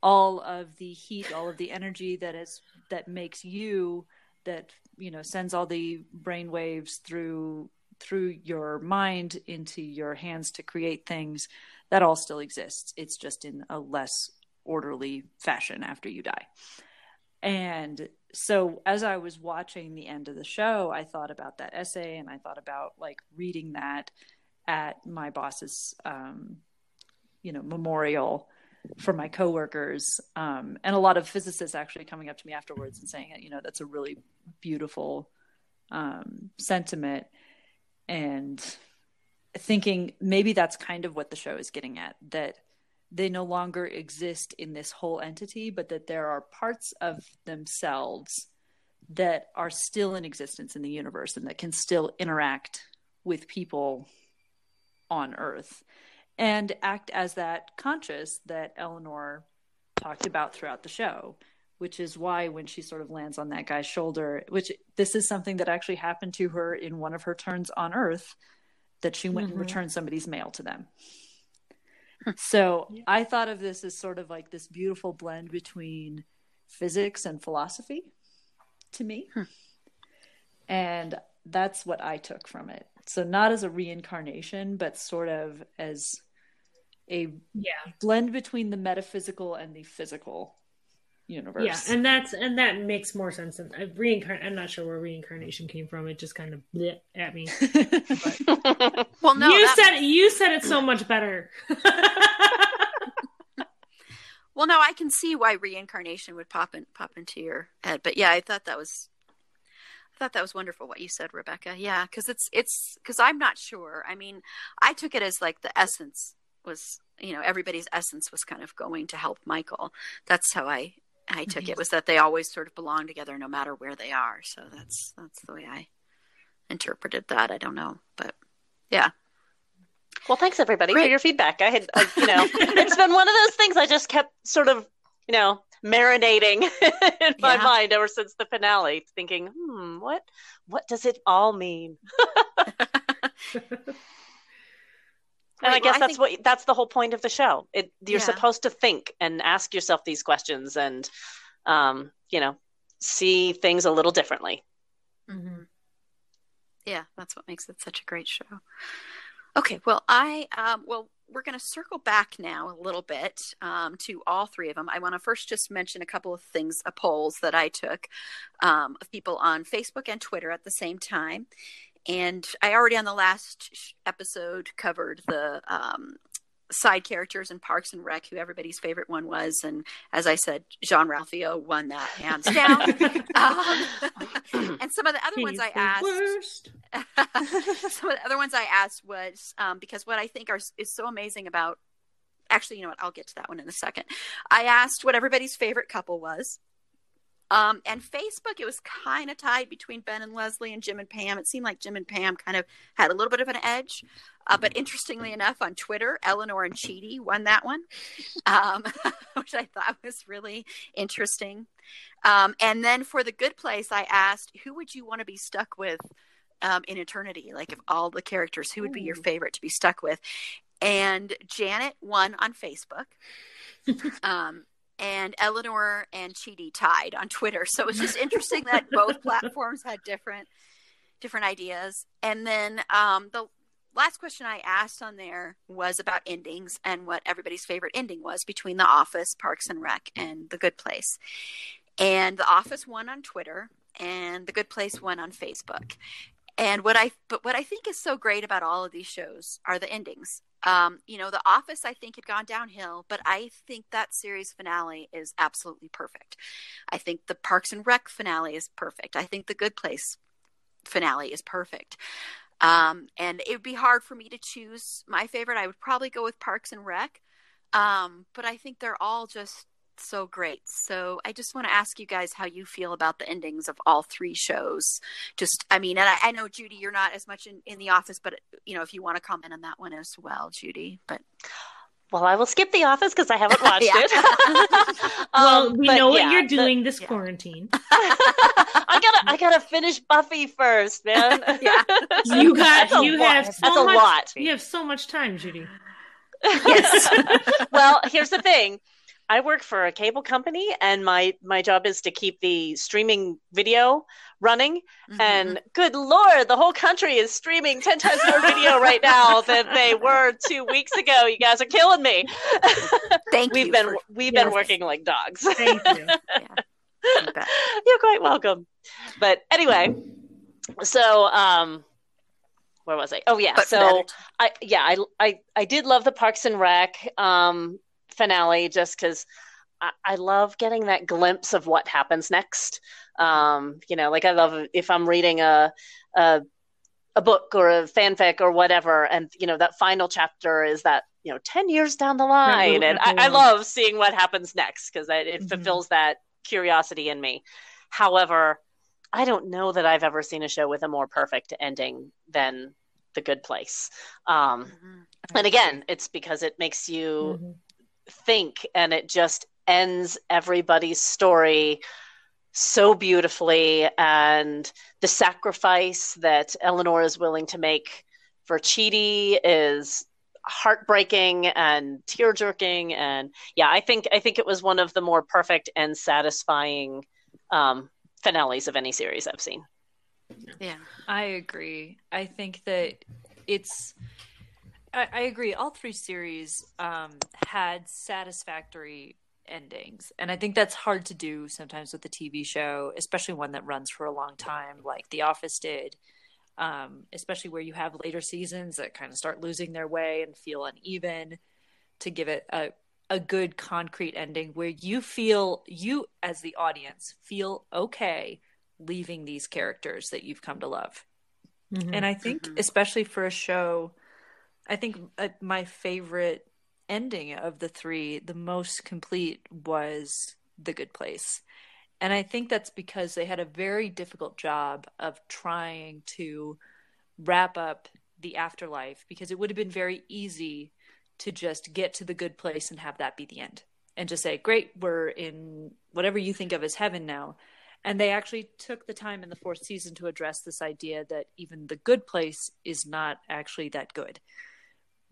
Speaker 5: All of the heat, all of the energy that is that makes you that you know sends all the brain waves through through your mind into your hands to create things that all still exists it's just in a less orderly fashion after you die and so as i was watching the end of the show i thought about that essay and i thought about like reading that at my boss's um, you know memorial for my coworkers. Um, and a lot of physicists actually coming up to me afterwards and saying you know that's a really beautiful um, sentiment. And thinking maybe that's kind of what the show is getting at that they no longer exist in this whole entity but that there are parts of themselves that are still in existence in the universe and that can still interact with people on earth and act as that conscious that Eleanor talked about throughout the show, which is why when she sort of lands on that guy's shoulder, which this is something that actually happened to her in one of her turns on Earth, that she went
Speaker 4: Mhm.
Speaker 5: and returned somebody's mail to them. So
Speaker 4: Yeah.
Speaker 5: I thought of this as sort of like this beautiful blend between physics and philosophy to me. And that's what I took from it. So not as a reincarnation, but sort of as a
Speaker 4: yeah.
Speaker 5: blend between the metaphysical and the physical universe.
Speaker 4: Yeah, and that's and that makes more sense than uh, reincarn. I'm not sure where reincarnation came from. It just kind of bleh at me.
Speaker 3: Well, no,
Speaker 4: you
Speaker 3: that-
Speaker 4: said you said it so much better.
Speaker 3: Well, no, I can see why reincarnation would pop in, pop into your head, but yeah, I thought that was, I thought that was wonderful what you said, Rebecca. Yeah, because it's it's because I'm not sure. I mean, I took it as like the essence was, you know, everybody's essence was kind of going to help Michael. That's how I I took it mm-hmm. was that they always sort of belong together no matter where they are. So that's that's the way I interpreted that. I don't know, but yeah,
Speaker 2: Well, thanks everybody
Speaker 3: Great.
Speaker 2: for your feedback. I had, you know, it's been one of those things I just kept sort of, you know, marinating in my
Speaker 3: Yeah.
Speaker 2: mind ever since the finale, thinking, hmm, what, what does it all mean? And I guess
Speaker 3: well, I
Speaker 2: that's
Speaker 3: think-
Speaker 2: what that's the whole point of the show. It you're
Speaker 3: Yeah.
Speaker 2: supposed to think and ask yourself these questions and, um, you know, see things a little differently.
Speaker 3: hmm Yeah, that's what makes it such a great show. Okay, well, I um, well, we're going to circle back now a little bit um, to all three of them. I want to first just mention a couple of things, uh, polls that I took um, of people on Facebook and Twitter at the same time, and I already on the last episode covered the um, side characters in Parks and Rec, who everybody's favorite one was, and as I said, Jean Ralphio won that hands down. um, and some of the other ones I asked. some of the other ones I asked was um, because what I think are is so amazing about. Actually, you know what? I'll get to that one in a second. I asked what everybody's favorite couple was. Um, and Facebook, it was kind of tied between Ben and Leslie and Jim and Pam. It seemed like Jim and Pam kind of had a little bit of an edge. Uh, but interestingly enough, on Twitter, Eleanor and Chidi won that one, um, which I thought was really interesting. Um, and then for the good place, I asked, who would you want to be stuck with um, in eternity? Like, of all the characters, who would be your favorite to be stuck with? And Janet won on Facebook. um, and Eleanor and Chidi tied on Twitter. So it's just interesting that both platforms had different different ideas. And then um, the last question I asked on there was about endings and what everybody's favorite ending was between The Office, Parks and Rec, and The Good Place. And The Office won on Twitter, and The Good Place won on Facebook. And what I but what I think is so great about all of these shows are the endings. Um, you know, The Office I think had gone downhill, but I think that series finale is absolutely perfect. I think the Parks and Rec finale is perfect. I think the Good Place finale is perfect. Um, and it would be hard for me to choose my favorite. I would probably go with Parks and Rec. Um, but I think they're all just so great. So I just want to ask you guys how you feel about the endings of all three shows. Just, I mean, and I, I know Judy, you're not as much in, in the office, but you know, if you want to comment on that one as well, Judy, but.
Speaker 2: Well, I will skip The Office because I haven't watched
Speaker 4: it. well, um, we know what yeah, you're doing the, this yeah. quarantine.
Speaker 2: I gotta, I gotta finish Buffy first, man.
Speaker 4: yeah, you got, you
Speaker 2: lot.
Speaker 4: have so
Speaker 2: That's
Speaker 4: much,
Speaker 2: a lot.
Speaker 4: You have so much time, Judy.
Speaker 2: yes. well, here's the thing. I work for a cable company, and my my job is to keep the streaming video running. Mm-hmm. And good lord, the whole country is streaming ten times more video right now than they were two weeks ago. You guys are killing me.
Speaker 3: Thank
Speaker 2: we've
Speaker 3: you.
Speaker 2: Been, for, we've yes. been working like dogs.
Speaker 4: Thank you.
Speaker 2: yeah. You're quite welcome. But anyway, so um, where was I? Oh yeah,
Speaker 3: but
Speaker 2: so I yeah I I I did love the Parks and Rec. Um, finale just because I, I, love getting that glimpse of what happens next. Um, you know, like I love if I'm reading a, a a book or a fanfic or whatever, and you know that final chapter is that you know ten years down the line, and I, I, love seeing what happens next because it mm-hmm. fulfills that curiosity in me. However, I don't know that I've ever seen a show with a more perfect ending than The Good Place. Um, mm-hmm. And again, it's because it makes you mm-hmm think and it just ends everybody's story so beautifully and the sacrifice that Eleanor is willing to make for Chidi is heartbreaking and tear jerking and yeah I think I think it was one of the more perfect and satisfying um, finales of any series I've seen.
Speaker 5: Yeah, I agree. I think that it's I, I agree. All three series um, had satisfactory endings, and I think that's hard to do sometimes with a TV show, especially one that runs for a long time, like The Office did. Um, especially where you have later seasons that kind of start losing their way and feel uneven. To give it a a good concrete ending where you feel you as the audience feel okay leaving these characters that you've come to love. Mm-hmm. And I think mm-hmm. especially for a show I think uh, my favorite ending of the three, the most complete, was The Good Place. And I think that's because they had a very difficult job of trying to wrap up the afterlife because it would have been very easy to just get to the good place and have that be the end and just say, Great, we're in whatever you think of as heaven now. And they actually took the time in the fourth season to address this idea that even the good place is not actually that good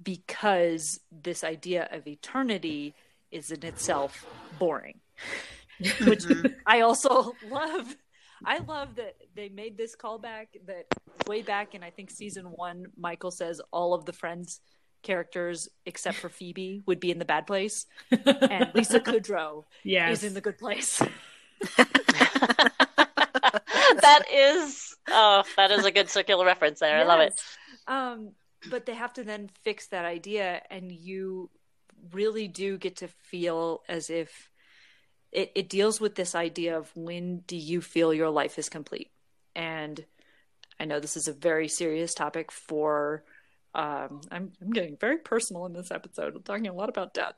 Speaker 5: because this idea of eternity is in itself boring which mm-hmm. i also love i love that they made this callback that way back in i think season one michael says all of the friends characters except for phoebe would be in the bad place and lisa kudrow yes. is in the good place
Speaker 2: that is oh that is a good circular reference there yes. i love it
Speaker 5: um but they have to then fix that idea and you really do get to feel as if it, it deals with this idea of when do you feel your life is complete. And i know this is a very serious topic for um, I'm, I'm getting very personal in this episode. I'm talking a lot about death.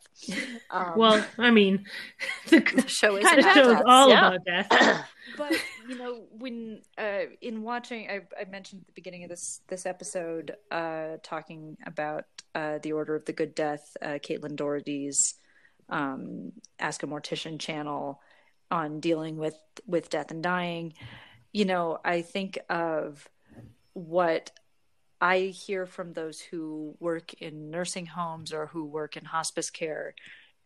Speaker 4: Um, well, I mean,
Speaker 3: the, the show is
Speaker 4: the show is all yeah. about death.
Speaker 5: but you know, when uh, in watching, I, I, mentioned at the beginning of this this episode, uh, talking about uh, the Order of the Good Death, uh, Caitlin Doughty's um, Ask a Mortician channel on dealing with with death and dying. You know, I think of what I hear from those who work in nursing homes or who work in hospice care,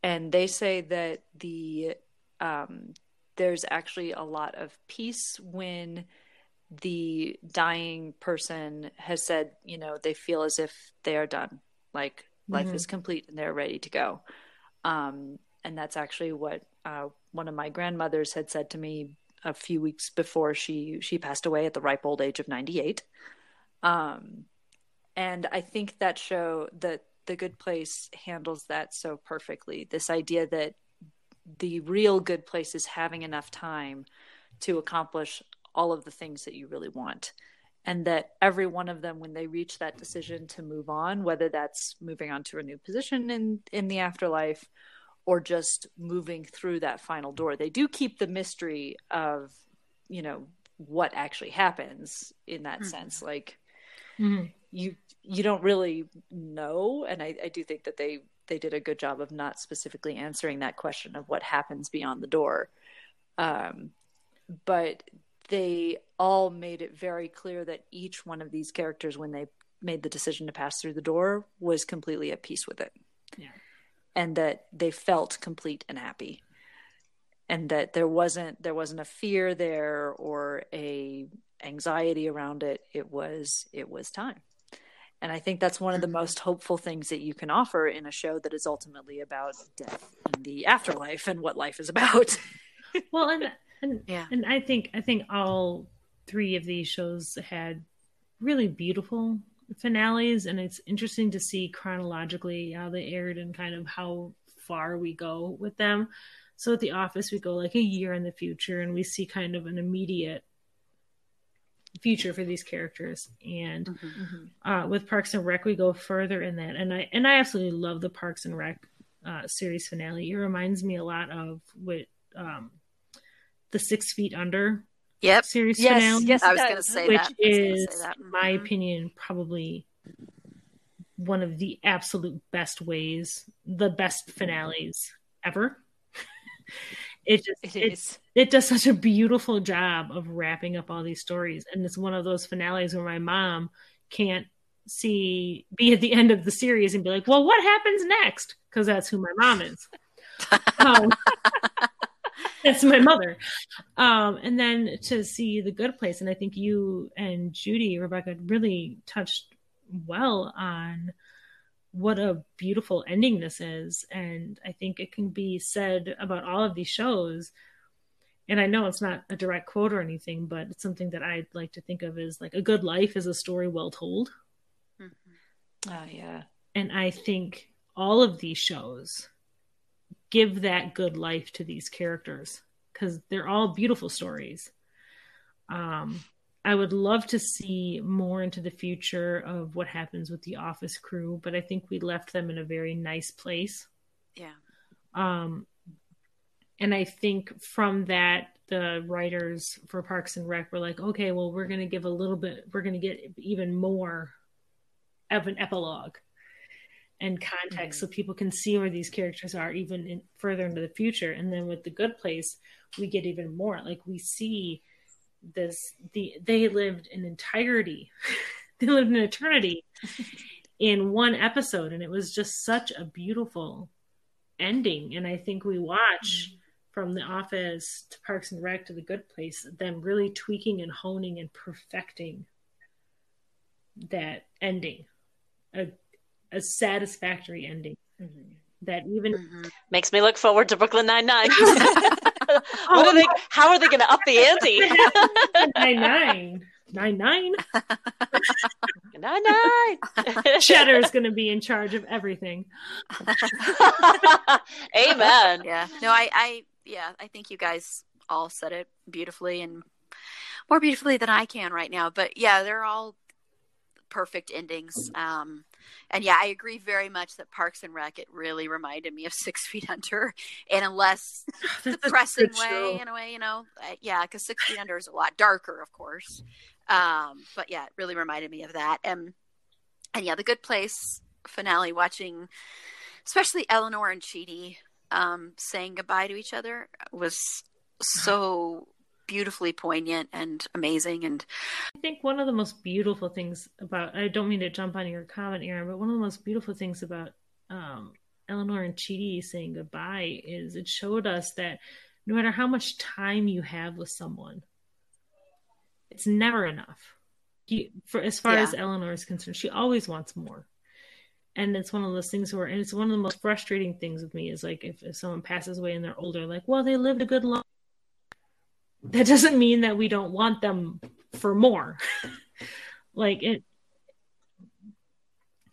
Speaker 5: and they say that the um, there's actually a lot of peace when the dying person has said, you know, they feel as if they are done, like life
Speaker 4: Mhm.
Speaker 5: is complete and they're ready to go. Um, and that's actually what uh, one of my grandmothers had said to me a few weeks before she she passed away at the ripe old age of 98. Um, and I think that show that the Good Place handles that so perfectly. This idea that the real good place is having enough time to accomplish all of the things that you really want and that every one of them when they reach that decision to move on whether that's moving on to a new position in in the afterlife or just moving through that final door they do keep the mystery of you know what actually happens in that
Speaker 1: Mhm.
Speaker 5: sense like
Speaker 4: Mhm.
Speaker 5: you you don't really know and I, I do think that they they did a good job of not specifically answering that question of what happens beyond the door um, but they all made it very clear that each one of these characters when they made the decision to pass through the door was completely at peace with it
Speaker 4: Yeah.
Speaker 5: and that they felt complete and happy and that there wasn't there wasn't a fear there or a anxiety around it it was it was time and i think that's one of the mm-hmm. most hopeful things that you can offer in a show that is ultimately about death and the afterlife and what life is about
Speaker 4: Well, and and
Speaker 1: Yeah.
Speaker 4: and I think I think all three of these shows had really beautiful finales, and it's interesting to see chronologically how they aired and kind of how far we go with them. So at The Office, we go like a year in the future, and we see kind of an immediate future for these characters. And
Speaker 1: Mm-hmm.
Speaker 4: uh, with Parks and Rec, we go further in that, and I and I absolutely love the Parks and Rec uh, series finale. It reminds me a lot of what um, the Six Feet Under
Speaker 1: Yep.
Speaker 4: series
Speaker 5: Yes,
Speaker 4: finale,
Speaker 5: yes.
Speaker 1: I was going to say
Speaker 4: which
Speaker 1: that. I
Speaker 4: is,
Speaker 1: say that.
Speaker 4: in my opinion, probably one of the absolute best ways, the best finales ever. it just
Speaker 5: it
Speaker 4: it,
Speaker 5: is.
Speaker 4: it does such a beautiful job of wrapping up all these stories. And it's one of those finales where my mom can't see be at the end of the series and be like well what happens next? Because that's who my mom is. Um, that's my mother. Um, and then to see the good place and i think you and judy rebecca really touched well on what a beautiful ending this is and i think it can be said about all of these shows and I know it's not a direct quote or anything, but it's something that I'd like to think of as like a good life is a story well told.
Speaker 1: Mhm.
Speaker 5: oh yeah
Speaker 4: And I think all of these shows give that good life to these characters because they're all beautiful stories. Um, I would love to see more into the future of what happens with the office crew, but I think we left them in a very nice place.
Speaker 1: Yeah.
Speaker 4: Um, and I think from that, the writers for Parks and Rec were like, okay, well, we're going to give a little bit, we're going to get even more of an epilogue and context so people can see where these characters are even in, further into the future. And then with The Good Place, we get even more. Like we see this, the they lived an entirety, they lived an eternity in one episode, and it was just such a beautiful ending. And I think we watch from The Office to Parks and Rec to The Good Place, them really tweaking and honing and perfecting that ending, a a satisfactory ending that even
Speaker 1: Mhm.
Speaker 2: Makes me look forward to Brooklyn Nine Nine. what are they? How are they going to up the ante?
Speaker 4: nine nine nine nine
Speaker 2: nine nine.
Speaker 4: Cheddar is going to be in charge of everything.
Speaker 2: Amen.
Speaker 1: Yeah. No, I, I, yeah, I think you guys all said it beautifully and more beautifully than I can right now. But yeah, they're all perfect endings. Um, and yeah, I agree very much that Parks and Rec it really reminded me of Six Feet Under, in a less depressing way,
Speaker 4: true.
Speaker 1: in a way, you know. Uh, yeah, because Six Feet Under is a lot darker, of course. Um, but yeah, it really reminded me of that. And and yeah, the Good Place finale, watching especially Eleanor and Chidi um, saying goodbye to each other was so beautifully poignant and amazing. And
Speaker 4: I think one of the most beautiful things about I don't mean to jump on your comment, Erin, but one of the most beautiful things about um, Eleanor and Chidi saying goodbye is it showed us that no matter how much time you have with someone, it's never enough. He, for as far
Speaker 3: Yeah.
Speaker 4: as Eleanor is concerned, she always wants more. And it's one of those things where, and it's one of the most frustrating things with me is like if, if someone passes away and they're older, like, well, they lived a good life. That doesn't mean that we don't want them for more. like it,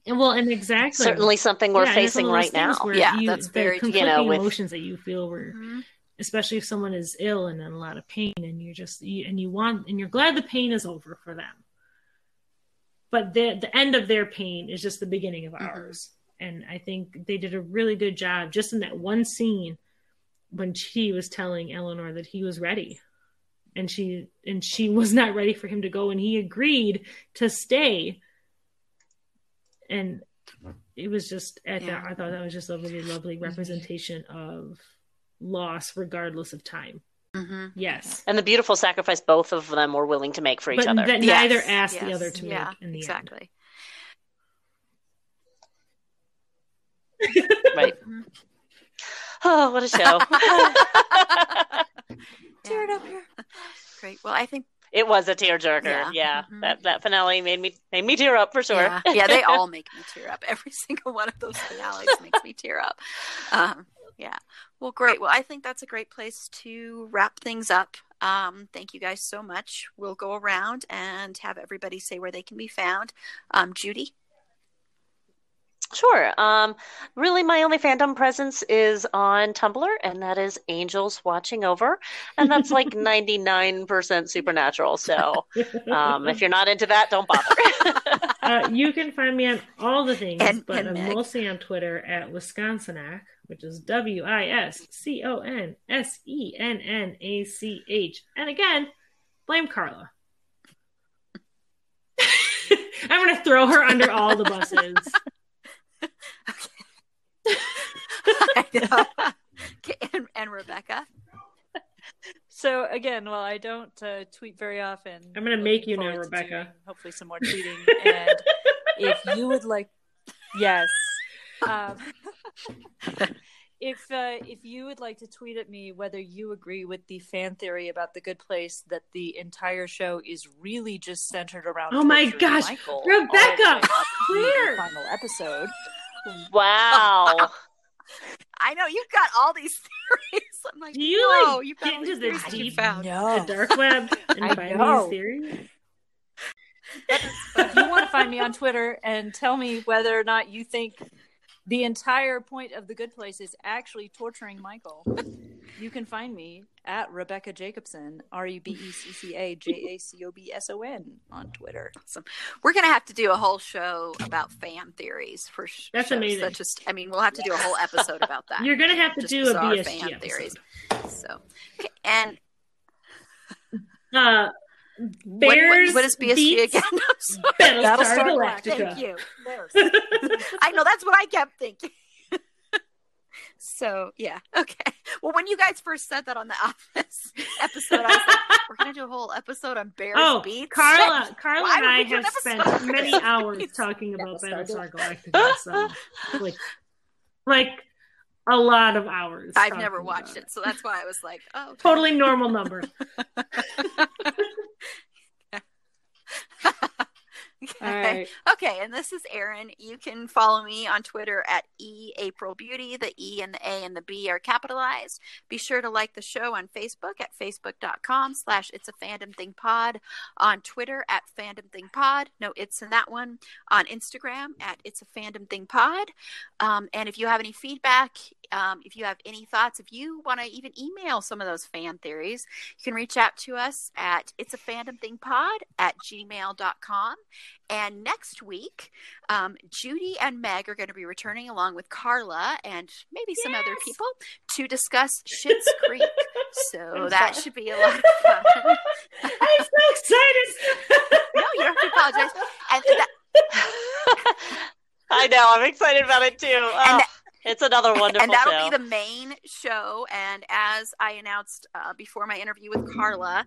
Speaker 4: and well, and exactly
Speaker 2: Certainly something we're
Speaker 4: Yeah,
Speaker 2: facing
Speaker 4: one of those
Speaker 2: right now.
Speaker 3: Yeah,
Speaker 4: you-
Speaker 3: that's very.
Speaker 2: You know, with-
Speaker 4: emotions that you feel were
Speaker 3: Mhm.
Speaker 4: especially if someone is ill and in a lot of pain and you're just you, and you want and you're glad the pain is over for them but the the end of their pain is just the beginning of
Speaker 3: Mhm.
Speaker 4: ours and i think they did a really good job just in that one scene when she was telling eleanor that he was ready and she and she was not ready for him to go and he agreed to stay and it was just at
Speaker 3: Yeah.
Speaker 4: that i thought that was just a really lovely representation of loss regardless of time
Speaker 3: Mhm.
Speaker 4: yes
Speaker 2: And the beautiful sacrifice both of them were willing to make for each
Speaker 4: but
Speaker 2: other.
Speaker 4: that
Speaker 3: Yes,
Speaker 4: neither asked the other to
Speaker 3: yeah,
Speaker 4: make in the
Speaker 3: exactly.
Speaker 2: Right.
Speaker 3: Mhm.
Speaker 2: Oh, what a show.
Speaker 3: Teared up here. Great. Well, I think
Speaker 2: it was a tearjerker.
Speaker 3: Yeah.
Speaker 2: Yeah.
Speaker 3: Mhm.
Speaker 2: That that finale made me made me tear up for sure.
Speaker 3: Yeah, yeah, they all make me tear up. Every single one of those finales makes me tear up. Um, yeah. Well, great. Well, I think that's a great place to wrap things up. Um, thank you guys so much. We'll go around and have everybody say where they can be found. Um, Judy.
Speaker 2: Sure. Um, really, my only fandom presence is on Tumblr, and that is Angels Watching Over, and that's like ninety nine percent supernatural. So, um, if you're not into that, don't bother.
Speaker 4: uh, you can find me on all the things,
Speaker 3: And-
Speaker 4: but
Speaker 3: and
Speaker 4: I'm
Speaker 3: Meg.
Speaker 4: mostly on Twitter at Wisconsinac, which is W I S C O N S E N N A C H. And again, blame Carla. I'm going to throw her under all the buses.
Speaker 3: I know. And, and Rebecca.
Speaker 5: So again, well, I don't uh, tweet very often.
Speaker 4: I'm gonna make you now,
Speaker 5: forward to
Speaker 4: Rebecca.
Speaker 5: hopefully, some more tweeting. and if you would like, yes. Um, if uh, if you would like to tweet at me whether you agree with the fan theory about the Good Place that the entire show is really just centered around
Speaker 4: Oh my gosh,
Speaker 5: Michael all the way
Speaker 4: Rebecca,
Speaker 5: up
Speaker 4: where?
Speaker 5: final episode.
Speaker 2: wow.
Speaker 3: I know you've got all these theories. I'm like,
Speaker 4: Do you
Speaker 3: whoa,
Speaker 4: like
Speaker 3: you've
Speaker 4: get
Speaker 3: got
Speaker 4: into
Speaker 3: these
Speaker 4: this
Speaker 3: theories that you
Speaker 4: deep
Speaker 3: found.
Speaker 4: the
Speaker 5: No,
Speaker 4: dark web and
Speaker 5: I
Speaker 4: find
Speaker 5: know.
Speaker 4: these theories?
Speaker 5: if you want to find me on Twitter and tell me whether or not you think the entire point of the good place is actually torturing Michael, you can find me at Rebecca Jacobson, R E B E C C A J A C O B S O N on Twitter. Awesome.
Speaker 3: We're gonna have to do a whole show about fan theories for sure.
Speaker 4: That's
Speaker 3: shows.
Speaker 4: amazing.
Speaker 3: That just, I mean, we'll have to do a whole episode about that.
Speaker 4: You're gonna have to
Speaker 3: Just
Speaker 4: do a
Speaker 3: bizarre
Speaker 4: BSG
Speaker 3: fan
Speaker 4: episode.
Speaker 3: theories. So, and
Speaker 4: Uh, Bears
Speaker 3: what, what is BSG again? I'm sorry.
Speaker 4: Battlestar
Speaker 5: Battlestar
Speaker 4: Galactica.
Speaker 3: Thank you. I know that's what I kept thinking. So yeah, okay. Well, when you guys first said that on the Office episode, I was like, "We're gonna do a whole episode on Bears
Speaker 4: Oh,
Speaker 3: beets."
Speaker 4: Carla, Carla and I
Speaker 3: we do an
Speaker 4: have spent many hours
Speaker 3: beets?
Speaker 4: talking about
Speaker 5: Battlestar
Speaker 4: Battlestar Galactica. So, like, like a lot of hours.
Speaker 3: I've never
Speaker 4: about
Speaker 3: watched it, so that's why I was like, "Oh, okay.
Speaker 4: Totally normal number.
Speaker 3: Okay. Okay, and this is Erin. You can follow me on Twitter at E April Beauty. The E and the A and the B are capitalized. Be sure to like the show on Facebook at facebook.com slash it's a fandom thing pod. On Twitter at fandom thing pod. No, it's in that one. On Instagram at it's a fandom thing pod. Um, and if you have any feedback, um, if you have any thoughts, if you want to even email some of those fan theories, you can reach out to us at it's a fandom thing pod at gmail.com. And next week, um, Judy and Meg are going to be returning along with Carla and maybe some other people to discuss Schitt's Creek. So that should be a lot of fun.
Speaker 4: I'm so excited.
Speaker 3: no, you don't have to apologize. And that,
Speaker 2: I know. I'm excited about it too. Oh, It's another wonderful
Speaker 3: and that'll
Speaker 2: show.
Speaker 3: be the main show. And as I announced uh, before my interview with Carla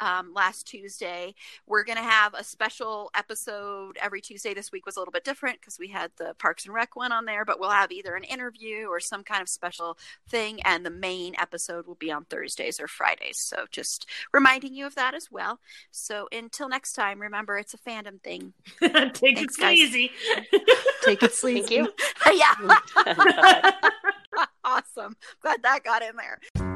Speaker 3: um, last Tuesday, we're going to have a special episode every Tuesday. This week was a little bit different because we had the Parks and Rec one on there, but we'll have either an interview or some kind of special thing. And the main episode will be on Thursdays or Fridays. So just reminding you of that as well. So until next time, remember it's a fandom thing.
Speaker 4: Take
Speaker 3: Thanks,
Speaker 4: it
Speaker 3: guys.
Speaker 4: easy.
Speaker 3: Take it sleazy.
Speaker 2: Thank you.
Speaker 3: yeah. awesome. Glad that got in there.